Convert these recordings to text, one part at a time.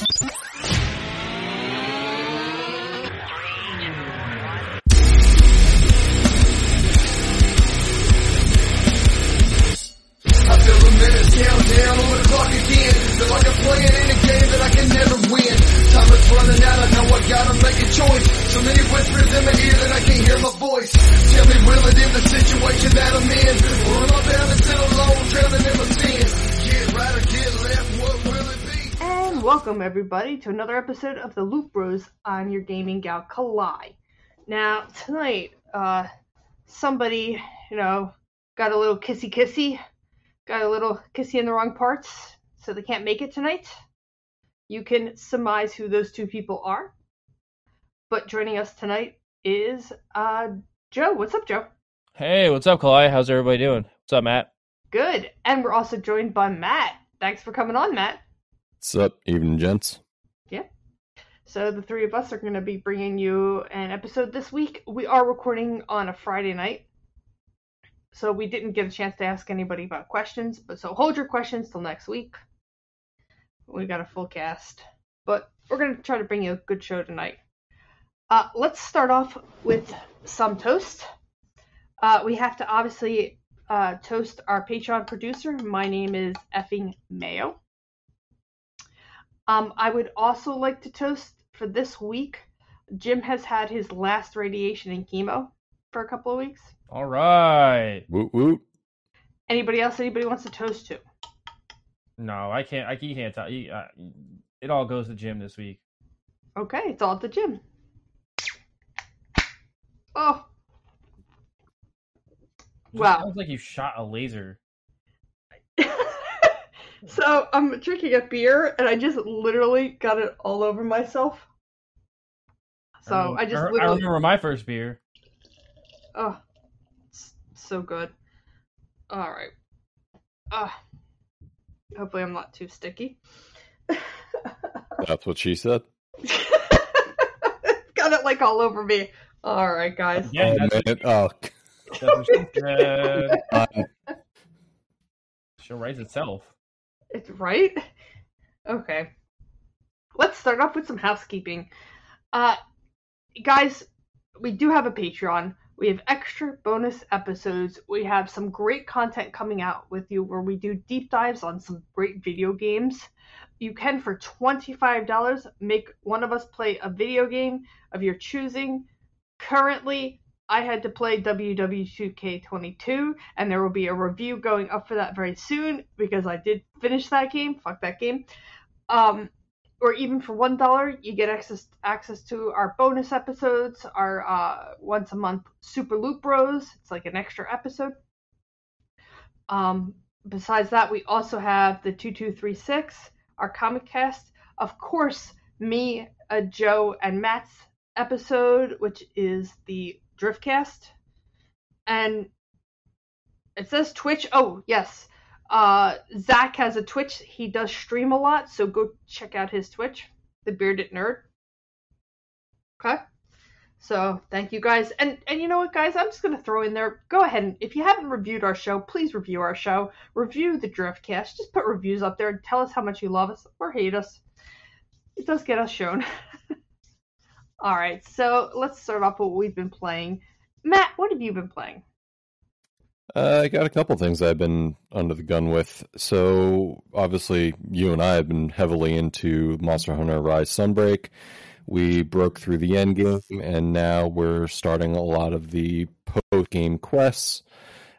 I everybody to another episode of the Loot Bros. I'm your gaming gal Kalai. Now tonight, uh, somebody, you know, got a little kissy kissy, got a little kissy in the wrong parts, so they can't make it tonight. You can surmise who those two people are. But joining us tonight is uh Joe. What's up, Joe? Hey, what's up, Kalai? How's everybody doing? What's up, Matt? Good. And we're also joined by Matt. Thanks for coming on, Matt. What's up, evening gents? Yeah. So the three of us are going to be bringing you an episode this week. We are recording on a Friday night, so we didn't get a chance to ask anybody about questions. But so hold your questions till next week. We got a full cast, but we're going to try to bring you a good show tonight. Uh, let's start off with some toast. Uh, we have to obviously uh, toast our Patreon producer. My name is effing Mayo. Um, I would also like to toast for this week. Jim has had his last radiation and chemo for a couple of weeks. All right. Woot woot. Anybody else? Anybody wants to toast to? No, I can't. I you can't tell. You, uh, it all goes to Jim this week. Okay, it's all at the gym. Oh. Just Wow. Sounds like you shot a laser. So I'm drinking a beer and I just literally got it all over myself. So I just I, I remember my first beer. Oh, it's so good. All right. Uh, hopefully, I'm not too sticky. That's what she said. Got it like all over me. All right, guys. Yeah, oh, that's what, man. oh, that's she said. um, She'll write itself. It's right. Okay. Let's start off with some housekeeping. Uh, guys, we do have a Patreon. We have extra bonus episodes. We have some great content coming out with you where we do deep dives on some great video games. You can, for $25, make one of us play a video game of your choosing. Currently, I had to play WWE 2K22, and there will be a review going up for that very soon because I did finish that game. Fuck that game. Um, or even for one dollar, you get access access to our bonus episodes, our uh, once a month Super Loot Bros. It's like an extra episode. Um, besides that, we also have the two two three six, our comic cast. Of course, me, uh, Joe, and Matt's episode, which is the Driftcast, and it says Twitch. Oh yes, uh, Zach has a Twitch. He does stream a lot, so go check out his Twitch, the Bearded Nerd. Okay. So thank you guys, and and you know what, guys, I'm just gonna throw in there. Go ahead and if you haven't reviewed our show, please review our show. Review the Driftcast. Just put reviews up there and tell us how much you love us or hate us. It does get us shown. All right, so let's start off with what we've been playing. Matt, what have you been playing? uh, I got a couple things I've been under the gun with. So, obviously, you and I have been heavily into Monster Hunter Rise Sunbreak. We broke through the end game, and now we're starting a lot of the post game quests.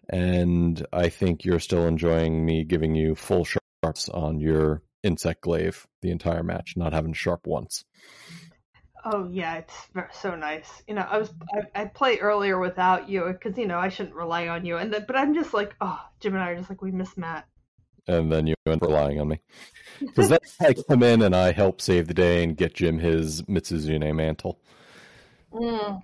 And I think you're still enjoying me giving you full sharps on your insect glaive the entire match, not having sharp once. Oh yeah, it's so nice. You know, I was I, I play earlier without you because you know I shouldn't rely on you, and then but I'm just like, oh, Jim and I are just like we miss Matt. and then you end up relying on me. Because then I come in and I help save the day and get Jim his Mizutsune mantle. Mm.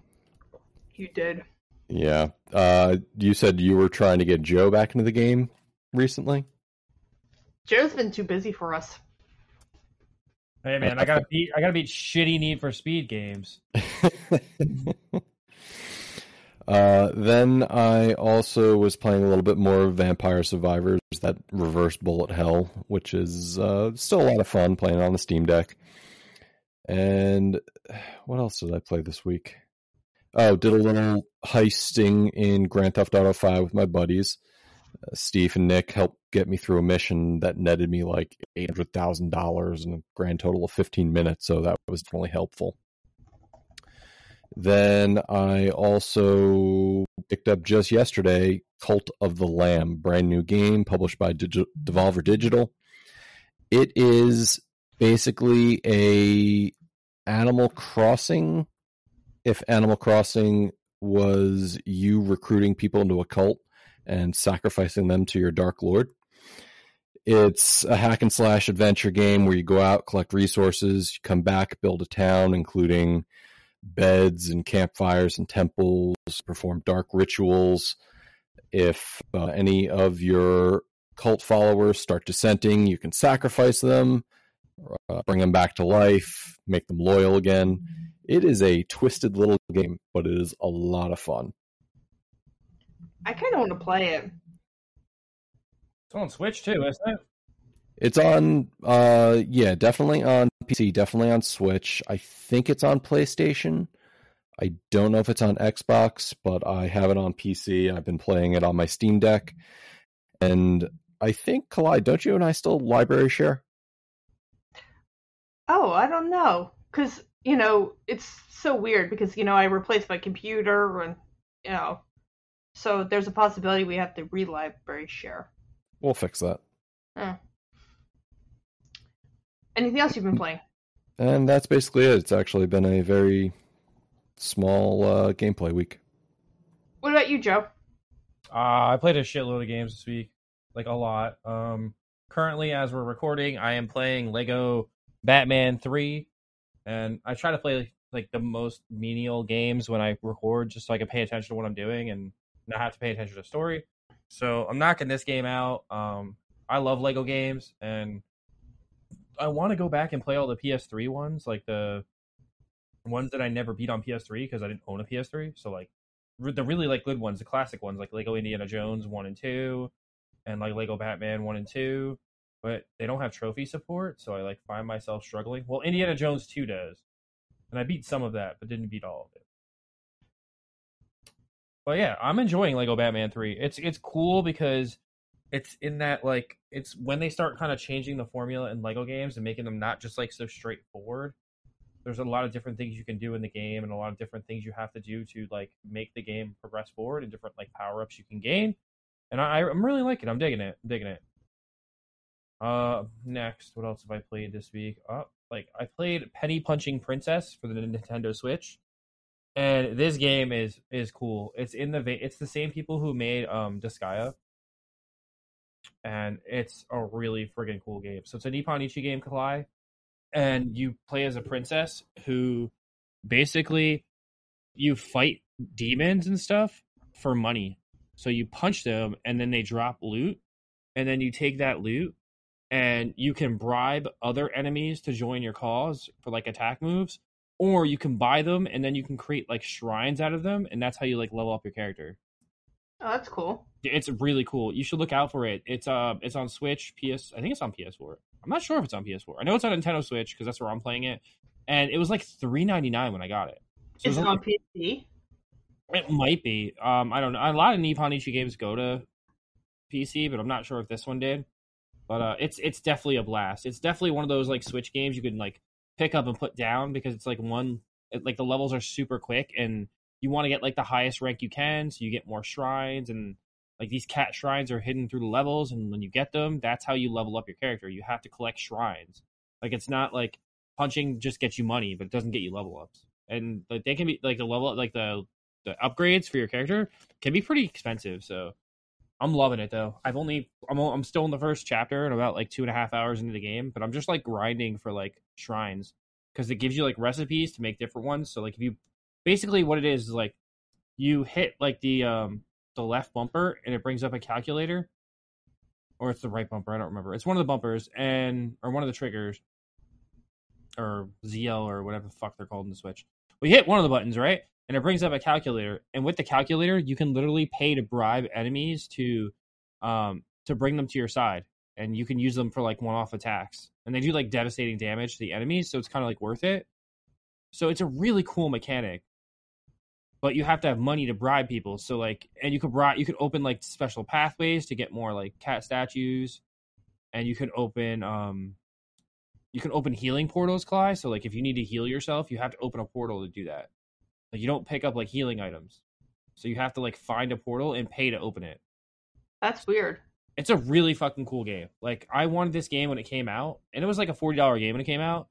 You did. Yeah. Uh, you said you were trying to get Joe back into the game recently. Joe's been too busy for us. Hey man, I gotta beat. I gotta beat shitty Need for Speed games. Uh, then I also was playing a little bit more Vampire Survivors, that reverse bullet hell, which is uh, still a lot of fun playing on the Steam Deck. And what else did I play this week? Oh, did a little heisting in Grand Theft Auto 5 with my buddies. Steve and Nick helped get me through a mission that netted me like $800,000 in a grand total of 15 minutes, so that was definitely helpful. Then I also picked up just yesterday Cult of the Lamb, brand new game published by Digi- Devolver Digital. It is basically a Animal Crossing if Animal Crossing was you recruiting people into a cult and sacrificing them to your dark lord. It's a hack and slash adventure game where you go out, collect resources, you come back, build a town, including beds and campfires and temples, perform dark rituals. If uh, any of your cult followers start dissenting, you can sacrifice them, uh, bring them back to life, make them loyal again. It is a twisted little game, but it is a lot of fun. I kind of want to play it. It's on Switch too, isn't it? It's on, uh, yeah, definitely on PC, definitely on Switch. I think it's on PlayStation. I don't know if it's on Xbox, but I have it on PC. I've been playing it on my Steam Deck, and I think Kalai, don't you and I still library share? Oh, I don't know, because you know it's so weird because you know I replaced my computer and you know, so there's a possibility we have to re-library share. We'll fix that. Huh. Anything else you've been playing? And that's basically it. It's actually been a very small uh, gameplay week. What about you, Joe? Uh, I played a shitload of games this week, like a lot. Um, currently, as we're recording, I am playing Lego Batman Three, and I try to play like the most menial games when I record, just so I can pay attention to what I'm doing and not have to pay attention to story. So I'm knocking this game out. Um, I love Lego games, and I want to go back and play all the PS3 ones, like the ones that I never beat on PS3 because I didn't own a PS3. So like the really like good ones, the classic ones, like Lego Indiana Jones one and two, and like Lego Batman one and two. But they don't have trophy support, so I like find myself struggling. Well, Indiana Jones two does, and I beat some of that, but didn't beat all of it. But yeah, I'm enjoying Lego Batman three. It's it's cool because it's in that like it's when they start kind of changing the formula in Lego games and making them not just like so straightforward. There's a lot of different things you can do in the game and a lot of different things you have to do to like make the game progress forward and different like power ups you can gain. And I, I'm really liking it. I'm digging it. I'm digging it. Uh, next, what else have I played this week? Oh, like I played Penny Punching Princess for the Nintendo Switch, and this game is is cool. It's in the it's the same people who made um Disgaea, and it's a really friggin' cool game. So it's a Nippon Ichi game, Kalai, and you play as a princess who basically you fight demons and stuff for money. So you punch them, and then they drop loot, and then you take that loot, and you can bribe other enemies to join your cause for like attack moves, or you can buy them, and then you can create like shrines out of them, and that's how you like level up your character. Oh, that's cool. It's really cool. You should look out for it. It's uh, it's on Switch, PS. I think it's on PS4. I'm not sure if it's on PS4. I know it's on Nintendo Switch because that's where I'm playing it, and it was like three ninety nine when I got it. So Is it on PC? It might be. Um, I don't know. A lot of Nippon Ichi games go to PC, but I'm not sure if this one did. But uh, it's it's definitely a blast. It's definitely one of those like Switch games you can like pick up and put down because it's like one it, like the levels are super quick and you want to get like the highest rank you can so you get more shrines and like these cat shrines are hidden through the levels and when you get them that's how you level up your character. You have to collect shrines. Like it's not like punching just gets you money but it doesn't get you level ups. And like they can be like the level like the the upgrades for your character can be pretty expensive so i'm loving it though. I've only i'm, I'm still in the first chapter and about like two and a half hours into the game but i'm just like grinding for like shrines because it gives you like recipes to make different ones. So like if you basically what it is is like you hit like the um the left bumper and it brings up a calculator. Or it's the right bumper i don't remember. It's one of the bumpers and or one of the triggers. Or zl or whatever the fuck they're called in the switch. We hit one of the buttons right and it brings up a calculator. And with the calculator, you can literally pay to bribe enemies to um to bring them to your side, and you can use them for like one-off attacks. And they do like devastating damage to the enemies, so it's kind of like worth it. So it's a really cool mechanic. But you have to have money to bribe people. So like, and you could bribe, you could open like special pathways to get more like cat statues, and you can open um, you can open healing portals, Cly. So like, if you need to heal yourself, you have to open a portal to do that. Like, you don't pick up like healing items, so you have to like find a portal and pay to open it. That's weird. It's a really fucking cool game. Like, I wanted this game when it came out, and it was like a forty dollar game when it came out,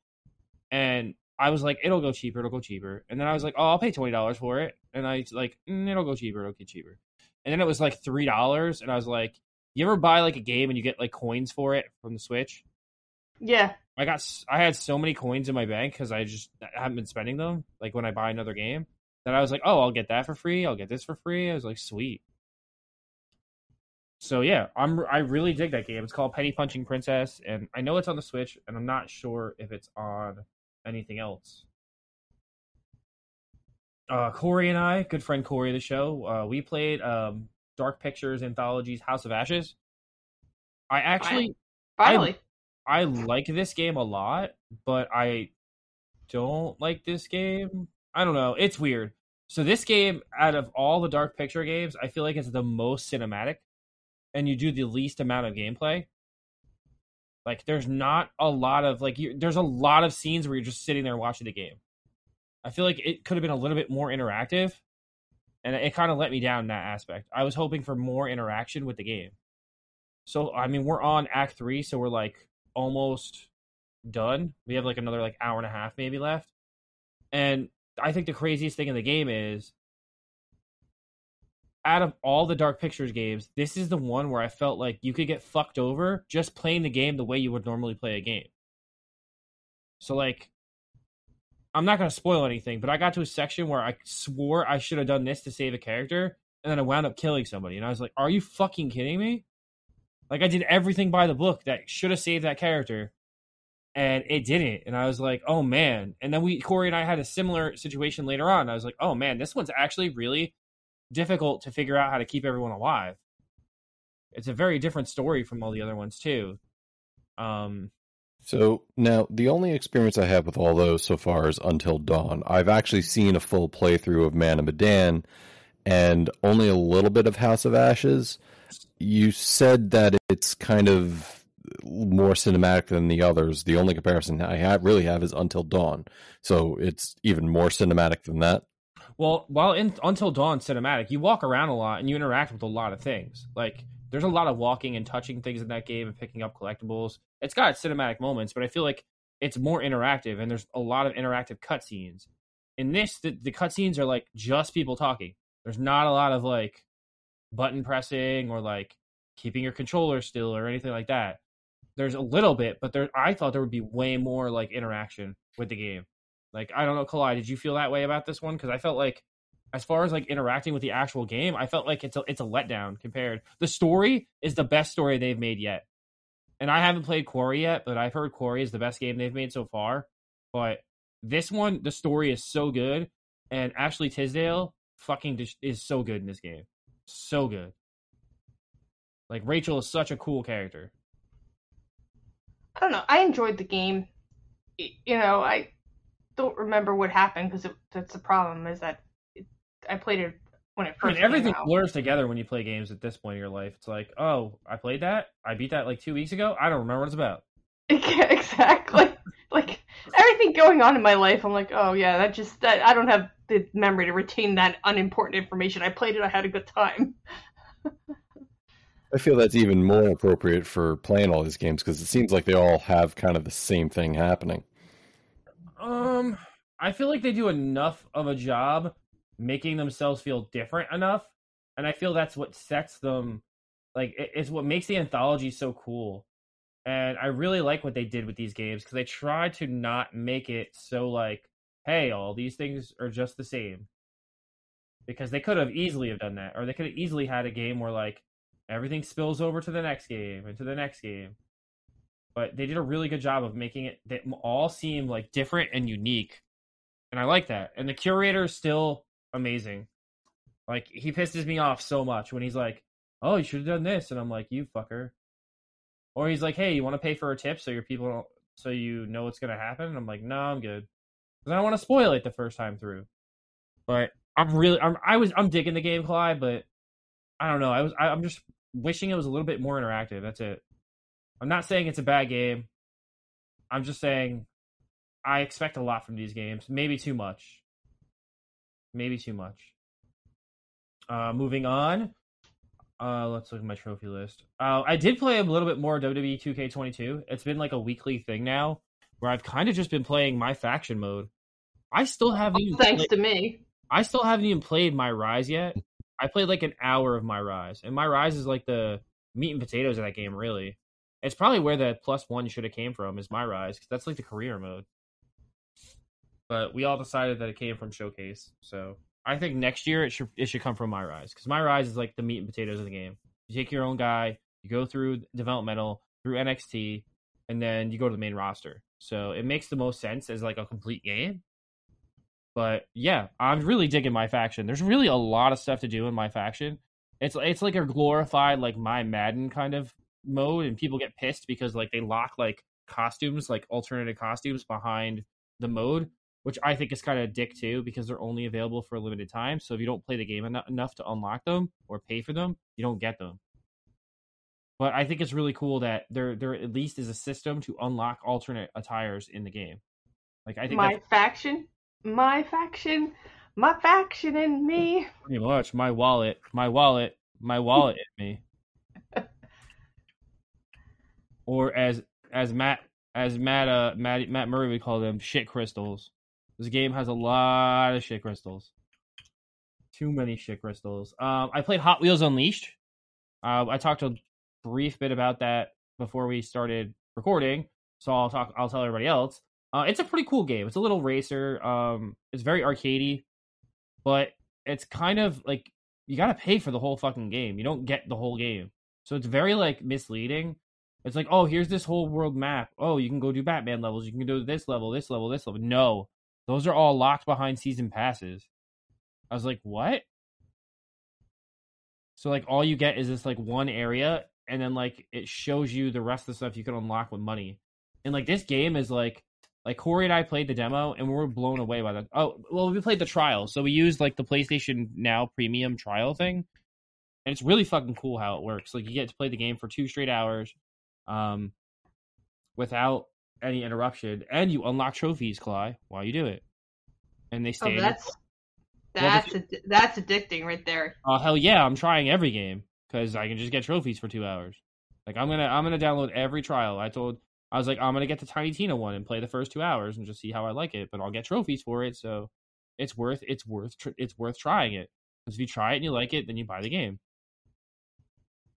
and I was like, it'll go cheaper, it'll go cheaper. And then I was like, oh, I'll pay twenty dollars for it. And I like, mm, it'll go cheaper, it'll get cheaper. And then it was like three dollars, and I was like, you ever buy like a game and you get like coins for it from the Switch? Yeah. I got, I had so many coins in my bank because I just haven't been spending them. Like when I buy another game, that I was like, oh, I'll get that for free. I'll get this for free. I was like, sweet. So yeah, I'm I really dig that game. It's called Penny Punching Princess, and I know it's on the Switch, and I'm not sure if it's on anything else. Uh, Corey and I, good friend Corey of the show, uh, we played um, Dark Pictures Anthology's House of Ashes. I actually, Finally. I like this game a lot, but I don't like this game. I don't know. It's weird. So this game, out of all the Dark Picture games, I feel like it's the most cinematic, and you do the least amount of gameplay. Like, there's not a lot of like. You, there's a lot of scenes where you're just sitting there watching the game. I feel like it could have been a little bit more interactive, and it kind of let me down in that aspect. I was hoping for more interaction with the game. So I mean, we're on Act Three, so we're like almost done. We have like another like hour and a half maybe left. And I think the craziest thing in the game is out of all the Dark Pictures games, this is the one where I felt like you could get fucked over just playing the game the way you would normally play a game. So like I'm not going to spoil anything, but I got to a section where I swore I should have done this to save a character and then I wound up killing somebody and I was like, "Are you fucking kidding me?" Like I did everything by the book that should have saved that character, and it didn't. And I was like, oh man. And then we Corey and I had a similar situation later on. I was like, oh man, this one's actually really difficult to figure out how to keep everyone alive. It's a very different story from all the other ones too. Um So now the only experience I have with all those so far is Until Dawn. I've actually seen a full playthrough of Man of Medan and only a little bit of House of Ashes. You said that it's kind of more cinematic than the others. The only comparison I have, really have is Until Dawn. So it's even more cinematic than that. Well, while in Until Dawn cinematic, you walk around a lot and you interact with a lot of things. Like there's a lot of walking and touching things in that game and picking up collectibles. It's got cinematic moments, but I feel like it's more interactive and there's a lot of interactive cutscenes. In this, the, the cutscenes are like just people talking. There's not a lot of like button pressing or like keeping your controller still or anything like that. There's a little bit, but there I thought there would be way more like interaction with the game. Like I don't know, Kalai, did you feel that way about this one? Because I felt like as far as like interacting with the actual game, I felt like it's a it's a letdown compared. The story is the best story they've made yet. And I haven't played Quarry yet, but I've heard Quarry is the best game they've made so far. But this one, the story is so good, and Ashley Tisdale fucking is so good in this game, so good. Like Rachel is such a cool character. I don't know. I enjoyed the game. You know, I don't remember what happened because that's the problem is that it, I played it when it first. I mean, everything blurs together when you play games at this point in your life. It's like, oh, I played that. I beat that like two weeks ago. I don't remember what it's about. exactly. like everything going on in my life, I'm like, oh yeah, that just that I don't have the memory to retain that unimportant information. I played it. I had a good time. I feel that's even more appropriate for playing all these games because it seems like they all have kind of the same thing happening. Um, I feel like they do enough of a job making themselves feel different enough, and I feel that's what sets them. Like, it- it's what makes the anthology so cool. And I really like what they did with these games because they tried to not make it so like, hey, all these things are just the same. Because they could have easily have done that, or they could have easily had a game where like everything spills over to the next game and to the next game. But they did a really good job of making it they all seem like different and unique. And I like that. And the curator is still amazing. Like he pisses me off so much when he's like, "Oh, you should have done this," and I'm like, "You fucker." Or he's like, "Hey, you want to pay for a tip so your people don't, so you know what's gonna happen?" And I'm like, "No, I'm good," because I don't want to spoil it the first time through. But I'm really, I'm, I was, I'm digging the game, Kalai, but I don't know. I was, I, I'm just wishing it was a little bit more interactive. That's it. I'm not saying it's a bad game. I'm just saying I expect a lot from these games. Maybe too much. Maybe too much. Uh, moving on. Uh, let's look at my trophy list. Uh, I did play a little bit more WWE 2K22. It's been like a weekly thing now, where I've kind of just been playing my faction mode. I still haven't. Oh, even Thanks played- to me. I still haven't even played my Rise yet. I played like an hour of my Rise, and my Rise is like the meat and potatoes of that game. Really, it's probably where the plus one should have came from. Is my Rise because that's like the career mode. But we all decided that it came from Showcase, so I think next year it should it should come from my Rise because my Rise is like the meat and potatoes of the game. You take your own guy, you go through developmental, through NXT, and then you go to the main roster. So it makes the most sense as like a complete game. But yeah, I'm really digging my faction. There's really a lot of stuff to do in my faction. It's it's like a glorified like my Madden kind of mode, and people get pissed because like they lock like costumes, like alternative costumes behind the mode, which I think is kind of a dick too because they're only available for a limited time. So if you don't play the game eno- enough to unlock them or pay for them, you don't get them. But I think it's really cool that there there at least is a system to unlock alternate attires in the game. Like I think My that's faction, my faction, my faction and me. pretty much my wallet, my wallet, my wallet at me. or as as Matt as Matt uh Matt Matt Murray would call them shit crystals. This game has a lot of shit crystals. Too many shit crystals. Um, I played Hot Wheels Unleashed. Uh, I talked a brief bit about that before we started recording, so I'll talk. I'll tell everybody else. Uh, it's a pretty cool game. It's a little racer. Um, it's very arcadey, but it's kind of like you got to pay for the whole fucking game. You don't get the whole game, so it's very like misleading. It's like, oh, here's this whole world map. Oh, you can go do Batman levels. You can do this level, this level, this level. No, those are all locked behind season passes. I was like, what? So like all you get is this like one area, and then like it shows you the rest of the stuff you can unlock with money. And like this game is like like Corey and I played the demo and we were blown away by that. Oh, well, we played the trial, so we used like the PlayStation Now Premium trial thing, and it's really fucking cool how it works. Like you get to play the game for two straight hours, um, without any interruption, and you unlock trophies, Cly, while you do it, and they Oh, stay. your- that's Yeah, but that's that's addicting right there. Oh hell yeah, I'm trying every game because I can just get trophies for two hours. Like I'm gonna I'm gonna download every trial. I told I was like I'm gonna get the Tiny Tina one and play the first two hours and just see how I like it. But I'll get trophies for it, so it's worth it's worth it's worth trying it. Because if you try it and you like it, then you buy the game.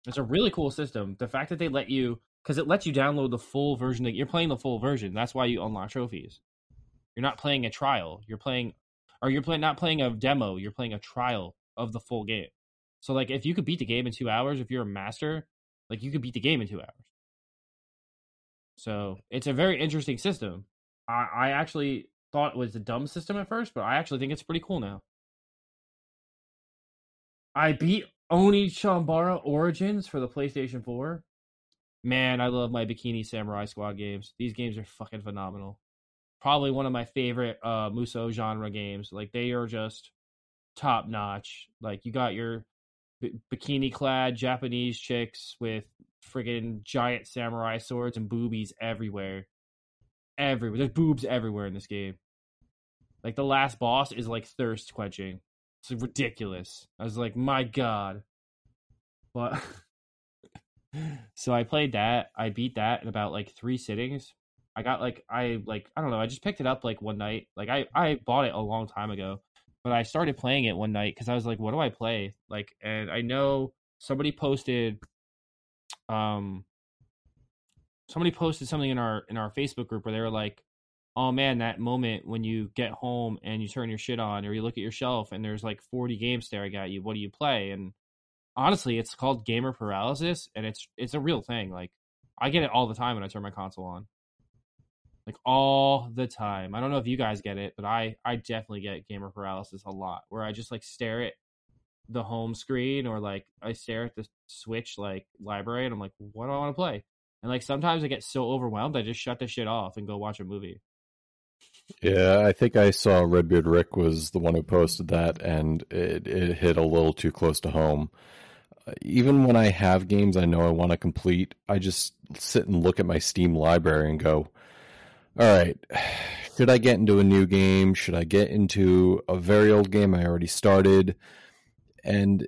It's a really cool system. The fact that they let you because it lets you download the full version. That you're playing the full version. That's why you unlock trophies. You're not playing a trial. You're playing, or you're playing not playing a demo. You're playing a trial of the full game. So like, if you could beat the game in two hours, if you're a master, like you could beat the game in two hours. So it's a very interesting system. I, I actually thought it was a dumb system at first, but I actually think it's pretty cool now. I beat Onee Chanbara Origins for the PlayStation 4. Man, I love my Bikini Samurai Squad games. These games are fucking phenomenal. Probably one of my favorite uh Musou genre games. Like they are just top notch. Like you got your bikini clad Japanese chicks with friggin' giant samurai swords and boobies everywhere. Everywhere. There's boobs everywhere in this game. Like the last boss is like thirst quenching. It's ridiculous. I was like, my god. But so I played that. I beat that in about like three sittings. I got like I like I don't know. I just picked it up like one night. Like I I bought it a long time ago, but I started playing it one night because I was like, what do I play? Like, and I know somebody posted, um, somebody posted something in our in our Facebook group where they were like, oh man, that moment when you get home and you turn your shit on or you look at your shelf and there's like 40 games staring at you. What do you play? And honestly, it's called gamer paralysis, and it's it's a real thing. Like I get it all the time when I turn my console on. Like all the time. I don't know if you guys get it, but I I definitely get gamer paralysis a lot, where I just like stare at the home screen or like I stare at the Switch like library and I'm like, what do I want to play? And like sometimes I get so overwhelmed, I just shut the shit off and go watch a movie. Yeah, I think I saw Redbeard Rick was the one who posted that, and it, it hit a little too close to home. Even when I have games I know I want to complete, I just sit and look at my Steam library and go, all right, should I get into a new game? Should I get into a very old game I already started? And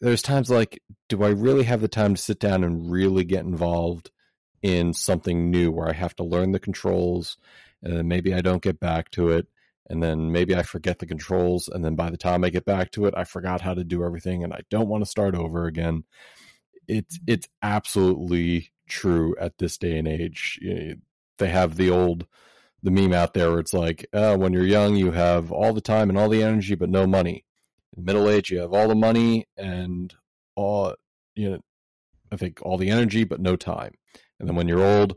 there's times like, do I really have the time to sit down and really get involved in something new where I have to learn the controls? and then maybe I don't get back to it, and then maybe I forget the controls, and then by the time I get back to it, I forgot how to do everything, and I don't want to start over again. It's it's absolutely true at this day and age. They have the old the meme out there where it's like, uh, when you're young, you have all the time and all the energy, but no money. In middle age, you have all the money and all you know, I think all the energy, but no time. And then when you're old,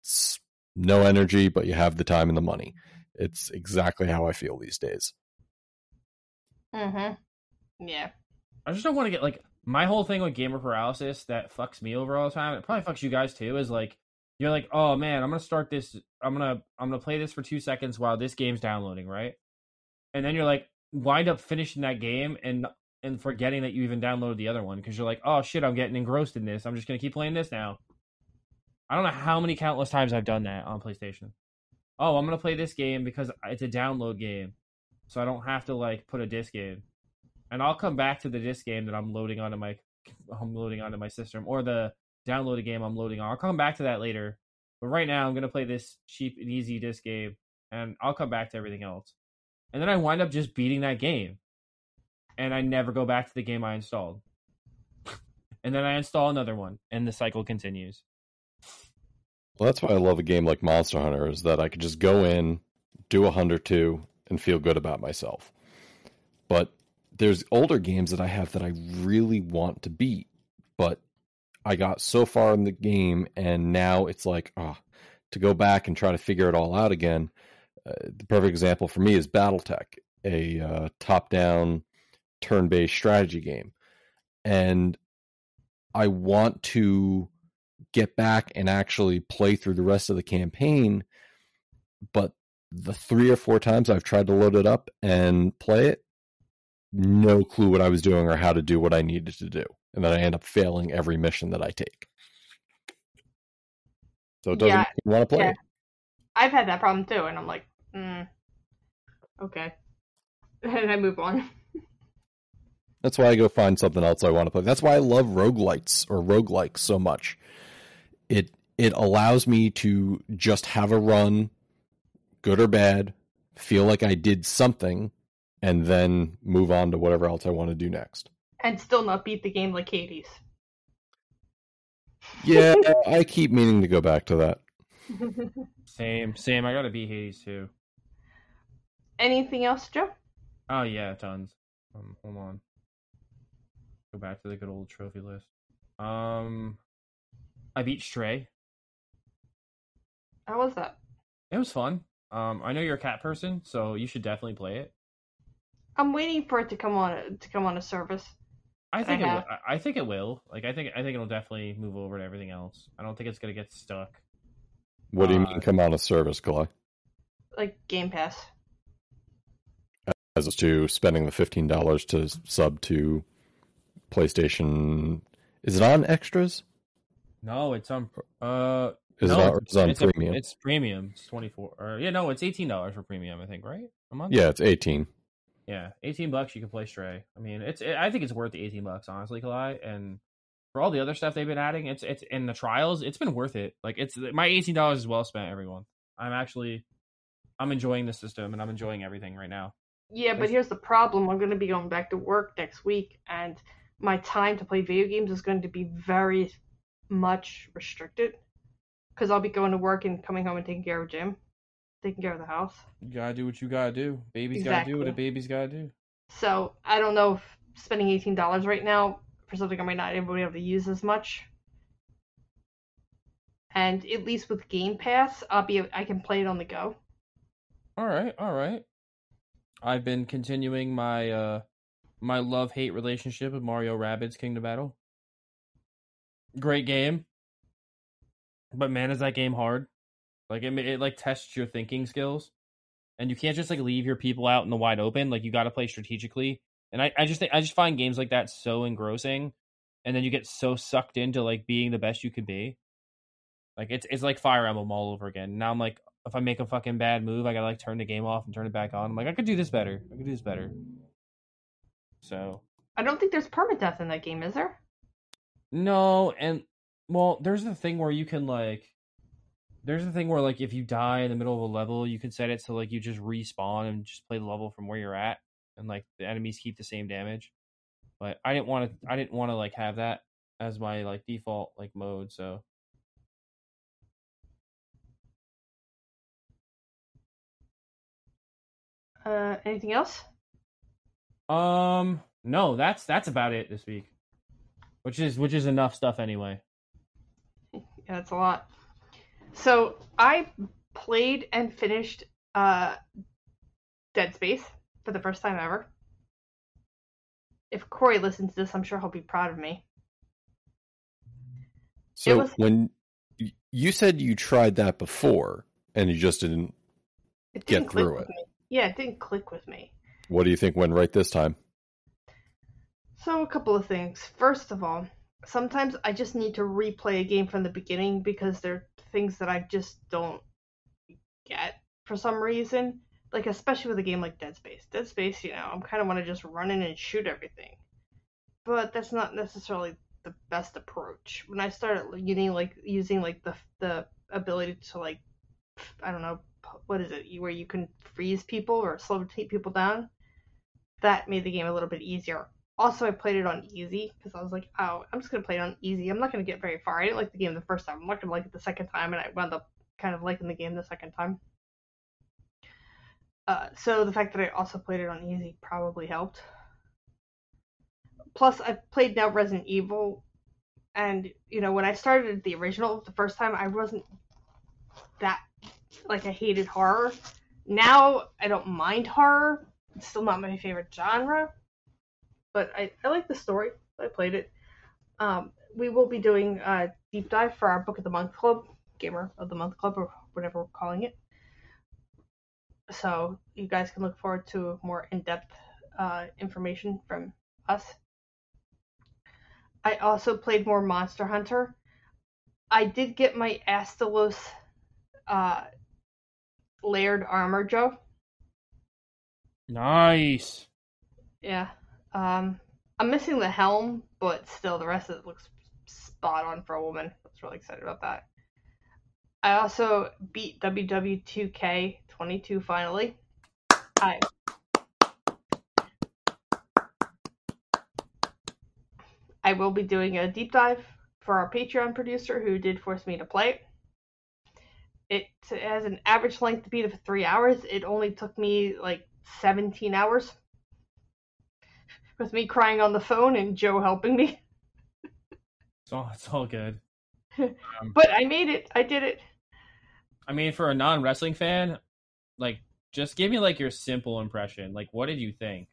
it's no energy, but you have the time and the money. It's exactly how I feel these days. Mm-hmm. Yeah. I just don't want to get like my whole thing with gamer paralysis that fucks me over all the time. It probably fucks you guys too. Is like you're like, oh man, I'm gonna start this. I'm gonna I'm gonna play this for two seconds while this game's downloading, right? And then you're like, wind up finishing that game and and forgetting that you even downloaded the other one because you're like, oh shit, I'm getting engrossed in this. I'm just gonna keep playing this now. I don't know how many countless times I've done that on PlayStation. Oh, I'm gonna play this game because it's a download game, so I don't have to like put a disc in, and I'll come back to the disc game that I'm loading onto my I'm loading onto my system or the downloaded game I'm loading on. I'll come back to that later, but right now I'm gonna play this cheap and easy disc game, and I'll come back to everything else. And then I wind up just beating that game, and I never go back to the game I installed. and then I install another one, and the cycle continues. Well, that's why I love a game like Monster Hunter is that I could just go in, do a hunt or two, and feel good about myself. But there's older games that I have that I really want to beat, but I got so far in the game, and now it's like, oh, to go back and try to figure it all out again. Uh, the perfect example for me is BattleTech, a uh, top-down, turn-based strategy game, and I want to get back and actually play through the rest of the campaign. But the three or four times I've tried to load it up and play it, no clue what I was doing or how to do what I needed to do. And then I end up failing every mission that I take. So it doesn't yeah, want to play. Yeah. I've had that problem too, and I'm like, mm, okay. And I move on. That's why I go find something else I want to play. That's why I love roguelites or roguelikes so much it it allows me to just have a run, good or bad, feel like I did something, and then move on to whatever else I want to do next. And still not beat the game like Hades. Yeah, I keep meaning to go back to that. Same, same. I gotta beat Hades too. Anything else, Joe? Oh yeah, tons. Um, hold on. Go back to the good old trophy list. Um, I beat Stray. How was that? It was fun. Um, I know you're a cat person, so you should definitely play it. I'm waiting for it to come on to come on a service. I think I, it will, I think it will. Like I think I think it'll definitely move over to everything else. I don't think it's gonna get stuck. What do you uh, mean come on a service, Kalai? Like Game Pass. As to spending the fifteen dollars to sub to PlayStation. Is it on extras? No, it's on. Uh, is no, it on, it's on it's premium? A, it's premium. It's twenty four. Or yeah, no, it's eighteen dollars for premium. I think right a month. Yeah, it's eighteen. Yeah, eighteen bucks. You can play Stray. I mean, it's. It, I think it's worth the eighteen bucks, honestly, Kalai. And for all the other stuff they've been adding, it's it's in the trials. It's been worth it. Like it's my eighteen dollars is well spent. Everyone, I'm actually, I'm enjoying the system and I'm enjoying everything right now. Yeah, but here's the problem. I'm going to be going back to work next week, and my time to play video games is going to be very much restricted because I'll be going to work and coming home and taking care of Jim, taking care of the house. You gotta do what you gotta do. Baby's exactly. gotta do what a baby's gotta do. So I don't know if spending eighteen dollars right now for something I might not even be able to use as much. and at least with Game Pass, I'll be I can play it on the go. All right, all right. I've been continuing my uh my love hate relationship with Mario Rabbids Kingdom Battle. Great game, but man, is that game hard? Like it, it like tests your thinking skills, and you can't just like leave your people out in the wide open. Like you got to play strategically. And I, I just think I just find games like that so engrossing, and then you get so sucked into like being the best you could be. Like it's it's like Fire Emblem all over again. Now I'm like, if I make a fucking bad move, I gotta like turn the game off and turn it back on. I'm like, I could do this better. I could do this better. So I don't think there's permadeath in that game, is there? no, and well, there's the thing where you can like, there's the thing where like if you die in the middle of a level, you can set it so like you just respawn and just play the level from where you're at, and like the enemies keep the same damage. But I didn't want to. I didn't want to like have that as my like default like mode. So Uh, anything else? Um, no, that's that's about it this week, which is which is enough stuff anyway. Yeah, that's a lot. So I played and finished uh, Dead Space for the first time ever. If Corey listens to this, I'm sure he'll be proud of me. So was- when you said you tried that before and you just didn't, It Get didn't click through it. Yeah, it didn't click with me. what do you think went right this time? So a couple of things. First of all, sometimes I just need to replay a game from the beginning because there things that I just don't get for some reason. Like especially with a game like Dead Space. Dead Space, you know, I'm kind of want to just run in and shoot everything, but that's not necessarily the best approach. When I started using like using like the the ability to like I don't know what is it where you can freeze people or slow people down, that made the game a little bit easier. Also, I played it on easy because I was like, oh, I'm just gonna play it on easy. I'm not gonna get very far. I didn't like the game the first time. I'm not gonna like it the second time, and I wound up kind of liking the game the second time. Uh, so the fact that I also played it on easy probably helped. Plus, I've played now Resident Evil, and you know when I started the original the first time, I wasn't that like I hated horror. Now I don't mind horror. It's still not my favorite genre, but I, I like the story. I played it. Um, we will be doing a deep dive for our Book of the Month Club, Gamer of the Month Club, or whatever we're calling it. So you guys can look forward to more in-depth uh, information from us. I also played more Monster Hunter. I did get my Astalos uh, layered armor, Joe. Nice. Yeah. Um, I'm missing the helm, but still, the rest of it looks spot on for a woman. I was really excited about that. I also beat WWE 2K 22 finally. I I will be doing a deep dive for our Patreon producer who did force me to play it. It has an average length beat of three hours. It only took me like 17 hours with me crying on the phone and Joe helping me. It's all it's all good. Um, but I made it. I did it. I mean, for a non wrestling fan, like just give me like your simple impression. Like, what did you think?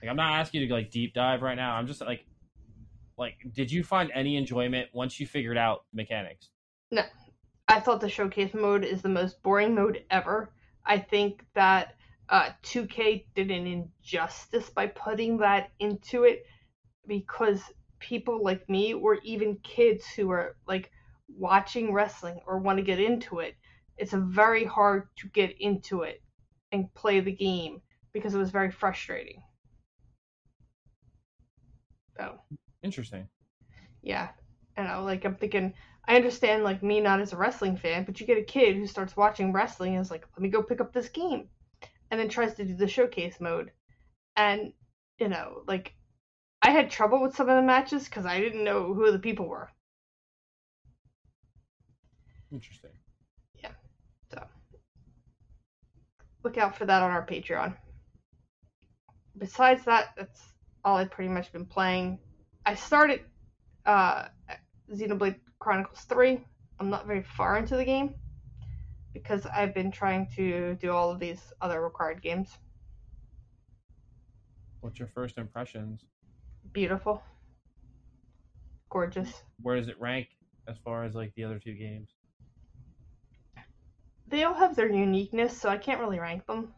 Like, I'm not asking you to like deep dive right now. I'm just like, like, did you find any enjoyment once you figured out mechanics? No, I thought the showcase mode is the most boring mode ever. I think that uh, 2K did an injustice by putting that into it because people like me, or even kids who are like watching wrestling or want to get into it, it's a very hard to get into it and play the game because it was very frustrating. So Interesting. yeah, And I. Like I'm thinking, I understand like me not as a wrestling fan, but you get a kid who starts watching wrestling and is like, let me go pick up this game, and then tries to do the showcase mode, and you know, like I had trouble with some of the matches because I didn't know who the people were. Interesting. Yeah. So look out for that on our Patreon. Besides that, that's all I've pretty much been playing. I started uh, Xenoblade Chronicles 3. I'm not very far into the game because I've been trying to do all of these other required games. What's your first impressions? Beautiful. Gorgeous. Where does it rank as far as like the other two games? They all have their uniqueness, so I can't really rank them.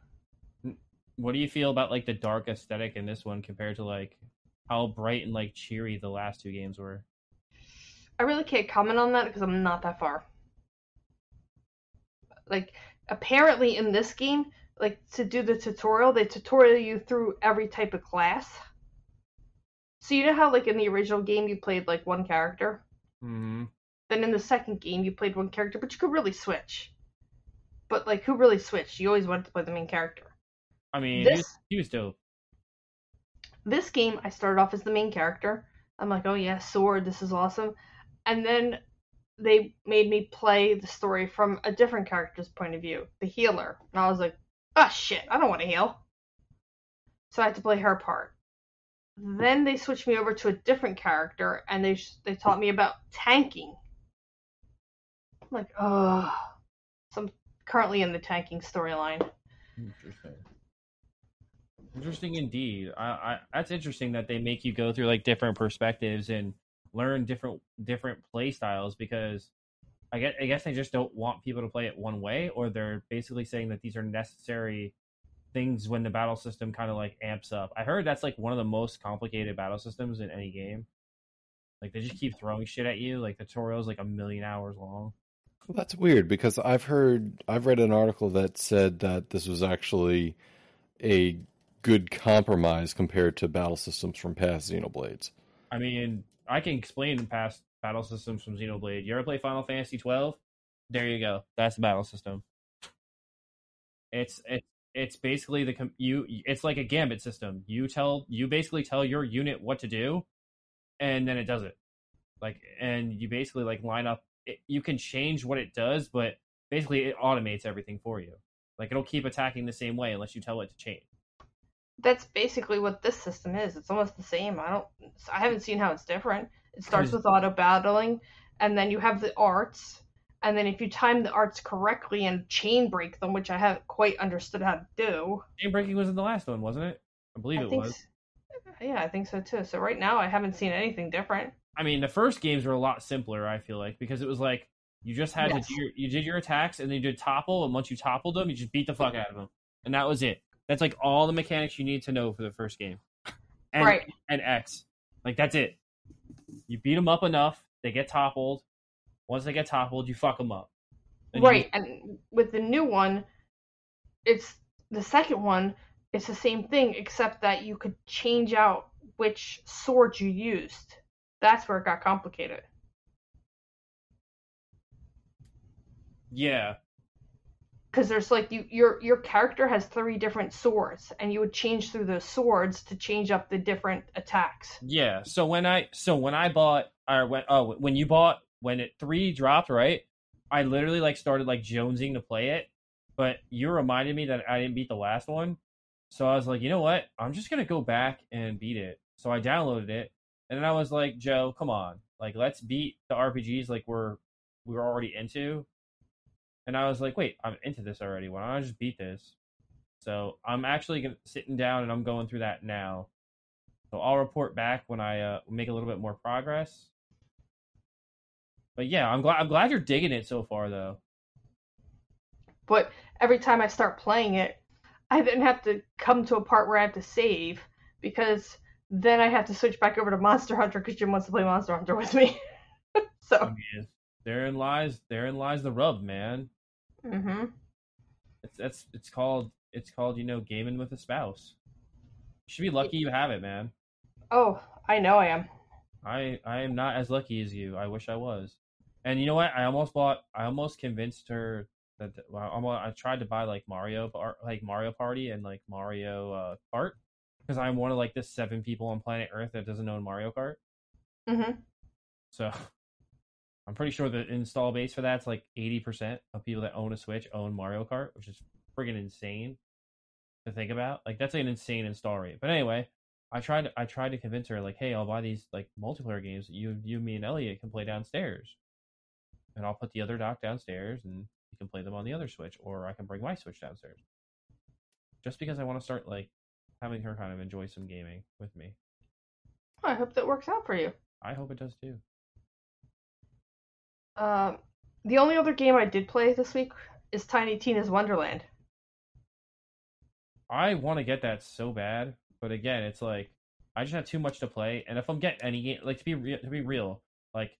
What do you feel about like the dark aesthetic in this one compared to like how bright and like cheery the last two games were? I really can't comment on that because I'm not that far. Like, apparently in this game, like to do the tutorial, they tutorial you through every type of class. So you know how like in the original game you played like one character? Mm-hmm. Then in the second game you played one character, but you could really switch. But like who really switched? You always wanted to play the main character. I mean, he, was, This- he was dope. this game I started off as the main character. I'm like, oh yeah, sword, this is awesome. And then they made me play the story from a different character's point of view, the healer. And I was like, oh shit, I don't want to heal. So I had to play her part. Then they switched me over to a different character, and they they taught me about tanking. I'm like, oh, so I'm currently in the tanking storyline. Interesting. Interesting indeed. I, I that's interesting that they make you go through like different perspectives and learn different different play styles because I guess I guess they just don't want people to play it one way, or they're basically saying that these are necessary things when the battle system kind of like amps up. I heard that's like one of the most complicated battle systems in any game. Like they just keep throwing shit at you. Like the tutorial's like a million hours long. Well, that's weird because I've heard, I've read an article that said that this was actually a good compromise compared to battle systems from past Xenoblades. I mean, I can explain past battle systems from Xenoblade. You ever play Final Fantasy twelve? There you go. That's the battle system. It's it's it's basically the you. It's like a gambit system. You tell you basically tell your unit what to do, and then it does it. Like, and you basically like line up. It, you can change what it does, but basically it automates everything for you. Like it'll keep attacking the same way unless you tell it to change. That's basically what this system is. It's almost the same. I don't. I haven't seen how it's different. It starts with auto battling, and then you have the arts, and then if you time the arts correctly and chain break them, which I haven't quite understood how to do. Chain breaking was in the last one, wasn't it? I believe I it was. s- Yeah, I think so too. So right now, I haven't seen anything different. I mean, the first games were a lot simpler. I feel like because it was like you just had Yes. to do your, you did your attacks and then you did topple, and once you toppled them, you just beat the fuck out of them, and that was it. That's like all the mechanics you need to know for the first game. And, Right. And X, like that's it. You beat them up enough, they get toppled. Once they get toppled, you fuck them up. You- Right, and with the new one, it's the second one. It's the same thing, except that you could change out which sword you used. That's where it got complicated. yeah, because there's like you your your character has three different swords and you would change through those swords to change up the different attacks Yeah. So when I so when I bought or when oh when you bought when it three dropped right, I literally like started like jonesing to play it, but you reminded me that I didn't beat the last one, so I was like, you know what, I'm just gonna go back and beat it. So I downloaded it, and then I was like, Joe, come on, like let's beat the RPGs like we're we're already into. And I was like, wait, I'm into this already. Why don't I just beat this? So I'm actually gonna, sitting down and I'm going through that now. So I'll report back when I uh, make a little bit more progress. But yeah, I'm glad I'm glad you're digging it so far though. but every time i start playing it i then have to come to a part where i have to save because then i have to switch back over to monster hunter because jim wants to play monster hunter with me I so mean, therein lies therein lies the rub, man. Hmm It's that's it's called it's called you know gaming with a spouse. You should be lucky you have it, man. oh i know i am I I am not as lucky as you. I wish I was. And you know what? I almost bought. I almost convinced her that well, I almost, I tried to buy like Mario like Mario Party and like Mario uh, Kart because I'm one of like the seven people on planet Earth that doesn't own Mario Kart. hmm So I'm pretty sure the install base for that's like 80% of people that own a Switch own Mario Kart, which is friggin' insane to think about. Like that's an insane install rate. But anyway, I tried I tried to convince her like, hey, I'll buy these like multiplayer games that you you me and Elliot can play downstairs. and I'll put the other dock downstairs, and you can play them on the other Switch, or I can bring my Switch downstairs. Just because I want to start like having her kind of enjoy some gaming with me. I hope that works out for you. I hope it does too. Um, the only other game I did play this week is Tiny Tina's Wonderland. I want to get that so bad, but again, it's like I just have too much to play, and if I'm getting any game, like to be re- to be real, like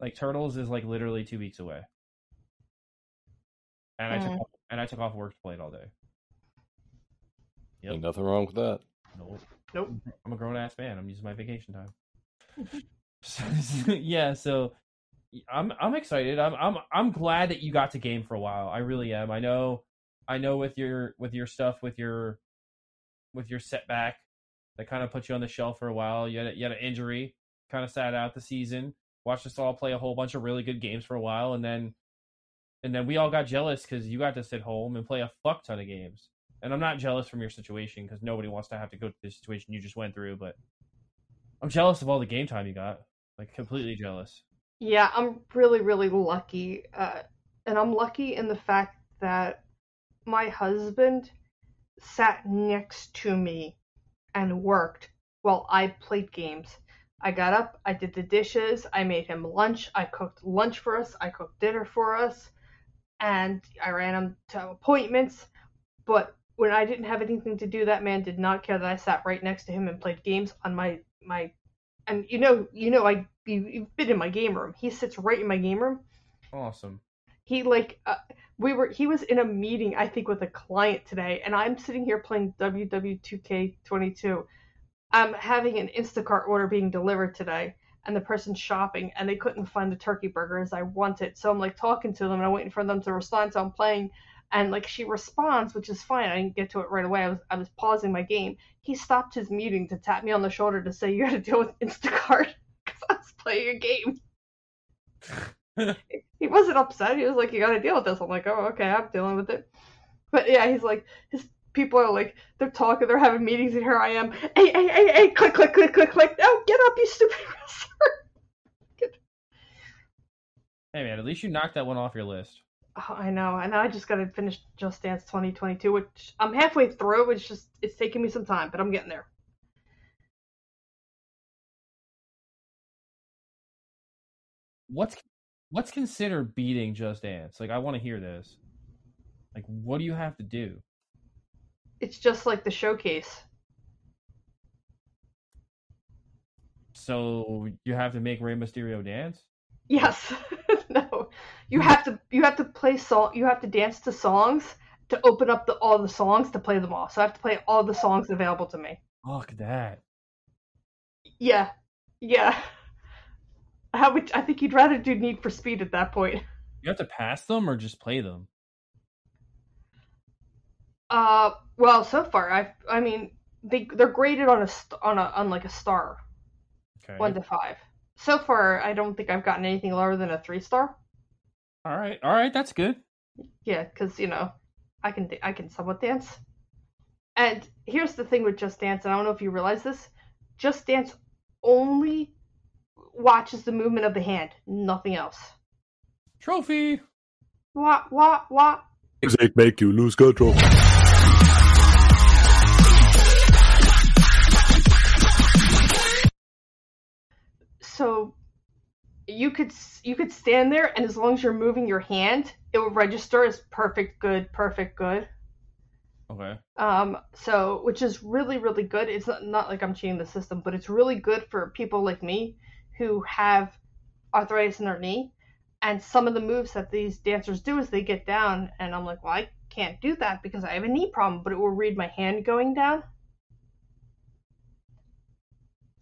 like Turtles is like literally two weeks away, and I Hmm. took off, and I took off work to play it all day. Yep. Ain't nothing wrong with that. Nope. Nope. I'm a grown ass man. I'm using my vacation time. so, yeah, so I'm I'm excited. I'm I'm I'm glad that you got to game for a while. I really am. I know I know with your with your stuff with your with your setback that kind of put you on the shelf for a while. You had a, you had an injury, kind of sat out the season. Watched us all play a whole bunch of really good games for a while, and then and then we all got jealous because you got to sit home and play a fuck ton of games. And I'm not jealous from your situation because nobody wants to have to go through the situation you just went through, but I'm jealous of all the game time you got. Like completely jealous. Yeah, I'm really, really lucky. Uh, and I'm lucky in the fact that my husband sat next to me and worked while I played games. I got up, I did the dishes, I made him lunch, I cooked lunch for us, I cooked dinner for us, and I ran him to appointments. But when I didn't have anything to do, that man did not care that I sat right next to him and played games on my my and you know you know I you, you've been in my game room. He sits right in my game room. Awesome. He like uh, we were he was in a meeting I think with a client today, and I'm sitting here playing WWE 2K22. I'm having an Instacart order being delivered today, and the person's shopping, and they couldn't find the turkey burger as I wanted. So I'm like talking to them, and I'm waiting for them to respond. So I'm playing, and like she responds, which is fine. I didn't get to it right away. I was I was pausing my game. He stopped his meeting to tap me on the shoulder to say you got to deal with Instacart because I was playing a game. he wasn't upset. He was like, "You got to deal with this." I'm like, "Oh, okay, I'm dealing with it." But yeah, he's like, his people are like, they're talking, they're having meetings, and here I am. Hey, hey, hey, hey! Click, click, click, click, click! Oh, get up, you stupid wrestler! Hey man, at least you knocked that one off your list. Oh, I know, and I just got to finish Just Dance 2022, which I'm halfway through. It's just it's taking me some time, but I'm getting there. What's what's considered beating Just Dance? Like I want to hear this. Like what do you have to do? It's just like the showcase. So you have to make Rey Mysterio dance? Yes, no, you have to you have to play song. You have to dance to songs to open up the all the songs to play them all. So I have to play all the songs available to me. Fuck that. Yeah, yeah. How would I think you'd rather do Need for Speed at that point? You have to pass them or just play them? Uh, well, so far I I mean they they're graded on a on a on like a star, Okay. one to five. So far, I don't think I've gotten anything lower than a three star. All right. All right, that's good. Yeah, because you know, I can I can somewhat dance. And here's the thing with Just Dance, and I don't know if you realize this, Just Dance only watches the movement of the hand, nothing else. Trophy. Wah wah wah. Music make you lose control. So you could you could stand there, and as long as you're moving your hand, it will register as perfect, good, perfect, good. Okay. Um, so which is really really good. It's not, not like I'm cheating the system, but it's really good for people like me who have arthritis in their knee. And some of the moves that these dancers do is they get down, and I'm like, well, I can't do that because I have a knee problem, but it will read my hand going down,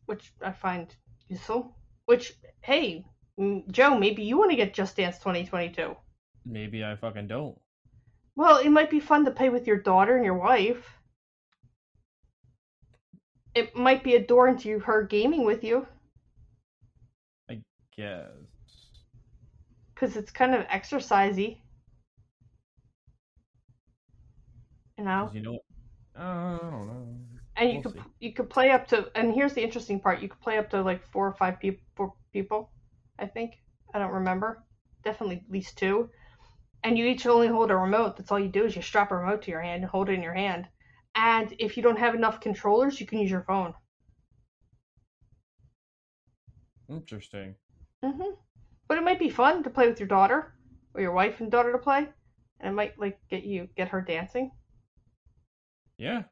which I find useful. Which, hey, Joe, maybe you want to get Just Dance 2022. Maybe I fucking don't. Well, it might be fun to play with your daughter and your wife. It might be a door into her gaming with you, I Guess. because it's kind of exercisey. You know, You know? Uh, I don't know. and you we'll could see. you could play up to. And here's the interesting part: you could play up to like four or five people. Four people, I think. I don't remember. Definitely at least two. And you each only hold a remote. That's all you do is you strap a remote to your hand and hold it in your hand. And if you don't have enough controllers, you can use your phone. Interesting. hmm But it might be fun to play with your daughter or your wife and daughter to play, and it might like get you get her dancing. Yeah.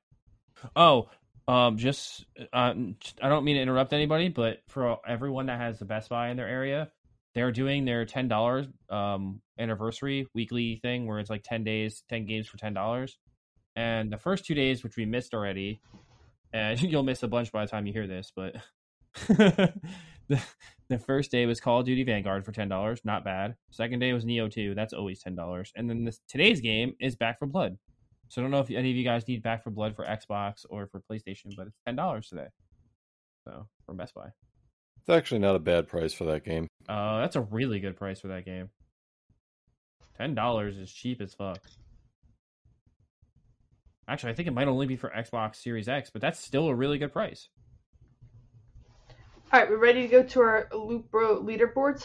Oh, um, just uh, I don't mean to interrupt anybody, but for everyone that has the Best Buy in their area, they're doing their ten dollars um anniversary weekly thing where it's like ten days, ten games for ten dollars. And the first two days, which we missed already, and you'll miss a bunch by the time you hear this, but the the first day was Call of Duty Vanguard for ten dollars, not bad. Second day was Nioh Two, that's always ten dollars, and then this today's game is Back 4 Blood. So I don't know if any of you guys need Back 4 Blood for Xbox or for PlayStation, but it's ten dollars today. So from Best Buy. It's actually not a bad price for that game. Uh, that's a really good price for that game. Ten dollars is cheap as fuck. Actually, I think it might only be for Xbox Series X, but that's still a really good price. All right, we're ready to go to our Loot Bro leaderboards.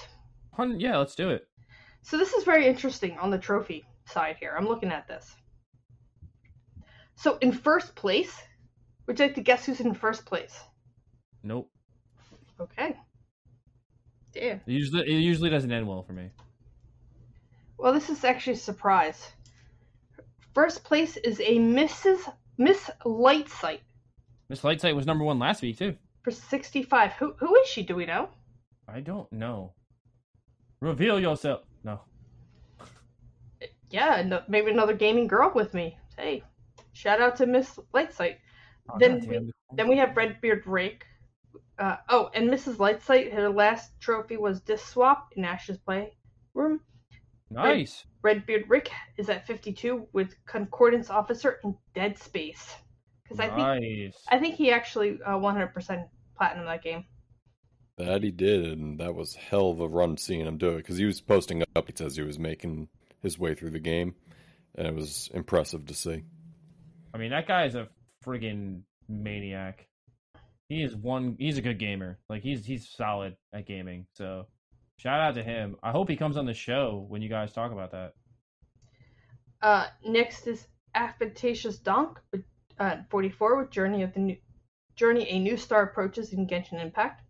Yeah, let's do it. So this is very interesting on the trophy side here. I'm looking at this. So in first place, would you like to guess who's in first place? Nope. Okay. Damn. It usually it usually doesn't end well for me. Well, this is actually a surprise. First place is a Mrs. Miss Lightsight Miss Lightsight was number one last week too. for 65. Who who is she? Do we know? I don't know. Reveal yourself. No. Yeah, no, maybe another gaming girl with me. Hey, shout out to Miss Lightsight. Oh, Then goddamn. Then we have Redbeard Rake. Uh, oh, and Mrs. Lightsight, her last trophy was Disc Swap in Astro's Playroom. nice. Redbeard Rick is at 52 with Concordance Officer in Dead Space. Because I think. I think he actually uh, 100% platinum that game. That he did, and that was hell of a run seeing him do it because he was posting updates as he was making his way through the game, and it was impressive to see. I mean, that guy is a friggin' maniac. He is one. He's a good gamer. Like he's he's solid at gaming. So shout out to him. I hope he comes on the show when you guys talk about that. Uh, next is Affectatious Donk uh, 44 with Journey of the New Journey a New Star Approaches in Genshin Impact.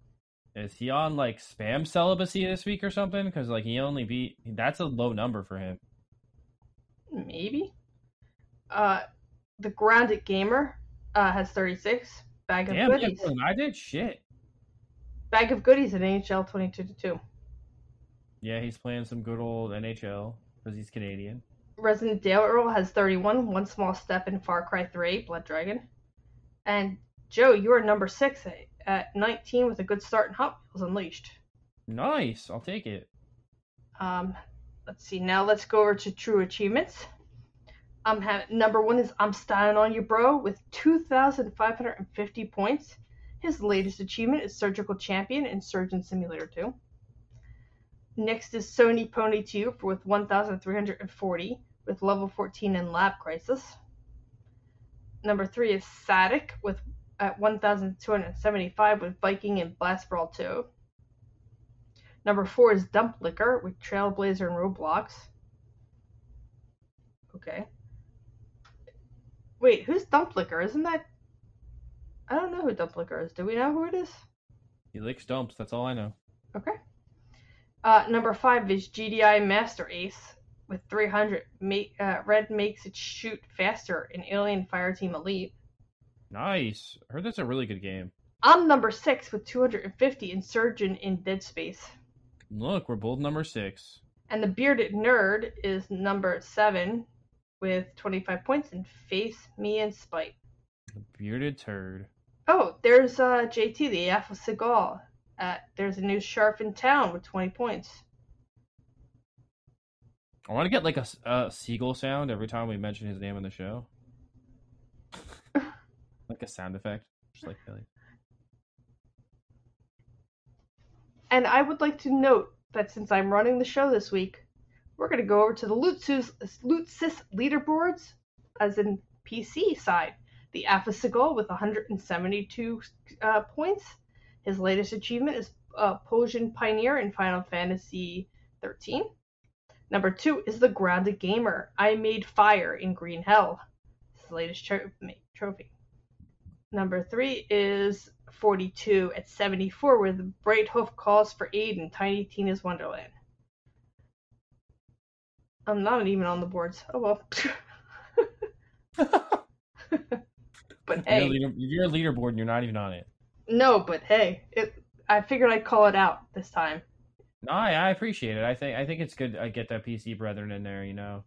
Is he on like spam celibacy this week or something? Because like he only beat. That's a low number for him. Maybe. Uh, the Grounded Gamer uh, has 36. Bag of Damn, goodies. than I did. Shit. Bag of goodies in NHL 22 to 2. Yeah, he's playing some good old NHL because he's Canadian. Resident Darrell has 31. One small step in Far Cry 3, Blood Dragon. And Joe, you are number six at, at 19 with a good start in Hot Wheels Unleashed. Nice. I'll take it. Um, let's see. Now let's go over to True Achievements. Um, ha- number one is I'm styling on you, bro, with 2,550 points. His latest achievement is Surgical Champion in Surgeon Simulator 2. Next is Sony Pony 2 with 1,340 with level 14 in Lab Crisis. Number three is Sadik with at 1,275 with Viking and Blast Brawl 2. Number four is Dump Liquor with Trailblazer and Roblox. Okay. Wait, who's Dumplicker? Isn't that? I don't know who Dumplicker is. Do we know who it is? He licks dumps. That's all I know. Okay. Uh, number five is GDI Master Ace with 300. Make, uh, Red makes it shoot faster in Alien Fireteam Elite. Nice. I heard that's a really good game. I'm number six with 250 Insurgent in Dead Space. Look, we're both number six. And the Bearded Nerd is number seven with 25 points and Face, Me, in Spite. The bearded turd. Oh, there's uh, JT, the Alpha Seagal. Uh, there's a new Sharp in town with 20 points. I want to get like a seagull sound every time we mention his name on the show. like a sound effect. Just like Billy. And I would like to note that since I'm running the show this week, we're going to go over to the Lutsus, leaderboards, as in PC side. The Alpha with 172 uh, points. His latest achievement is uh, Potion Pioneer in Final Fantasy 13. Number two is the Grounded Gamer. I made fire in Green Hell. His latest tro- trophy. Number three is 42 at 74, where the Bright Hoof calls for aid in Tiny Tina's Wonderland. I'm not even on the boards. Oh well. but You're, hey, leader, you're a leaderboard and you're not even on it. no, but hey, it, I figured I'd call it out this time. No, I, I appreciate it. I think I think it's good. I get that PC brethren in there. You know,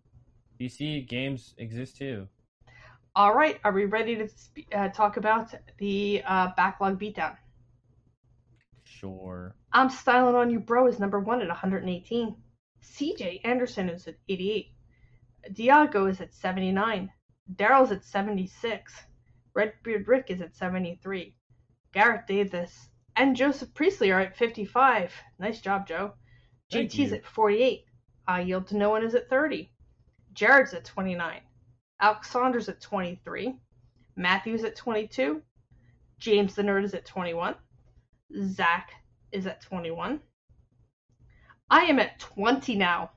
PC games exist too. All right, are we ready to sp- uh, talk about the uh, backlog beatdown? Sure. I'm styling on you, bro, is number one at 118. CJ Anderson is at 88. Diago is at 79. Daryl's at 76. Redbeard Rick is at 73. Garrett Davis and Joseph Priestley are at 55. Nice job, Joe. Thank JT's you. at 48. I Yield to No One is at 30. Jared's at 29. Alex Saunders at 23. Matthew's at 22. James the Nerd is at 21. Zach is at 21. I am at 20 now.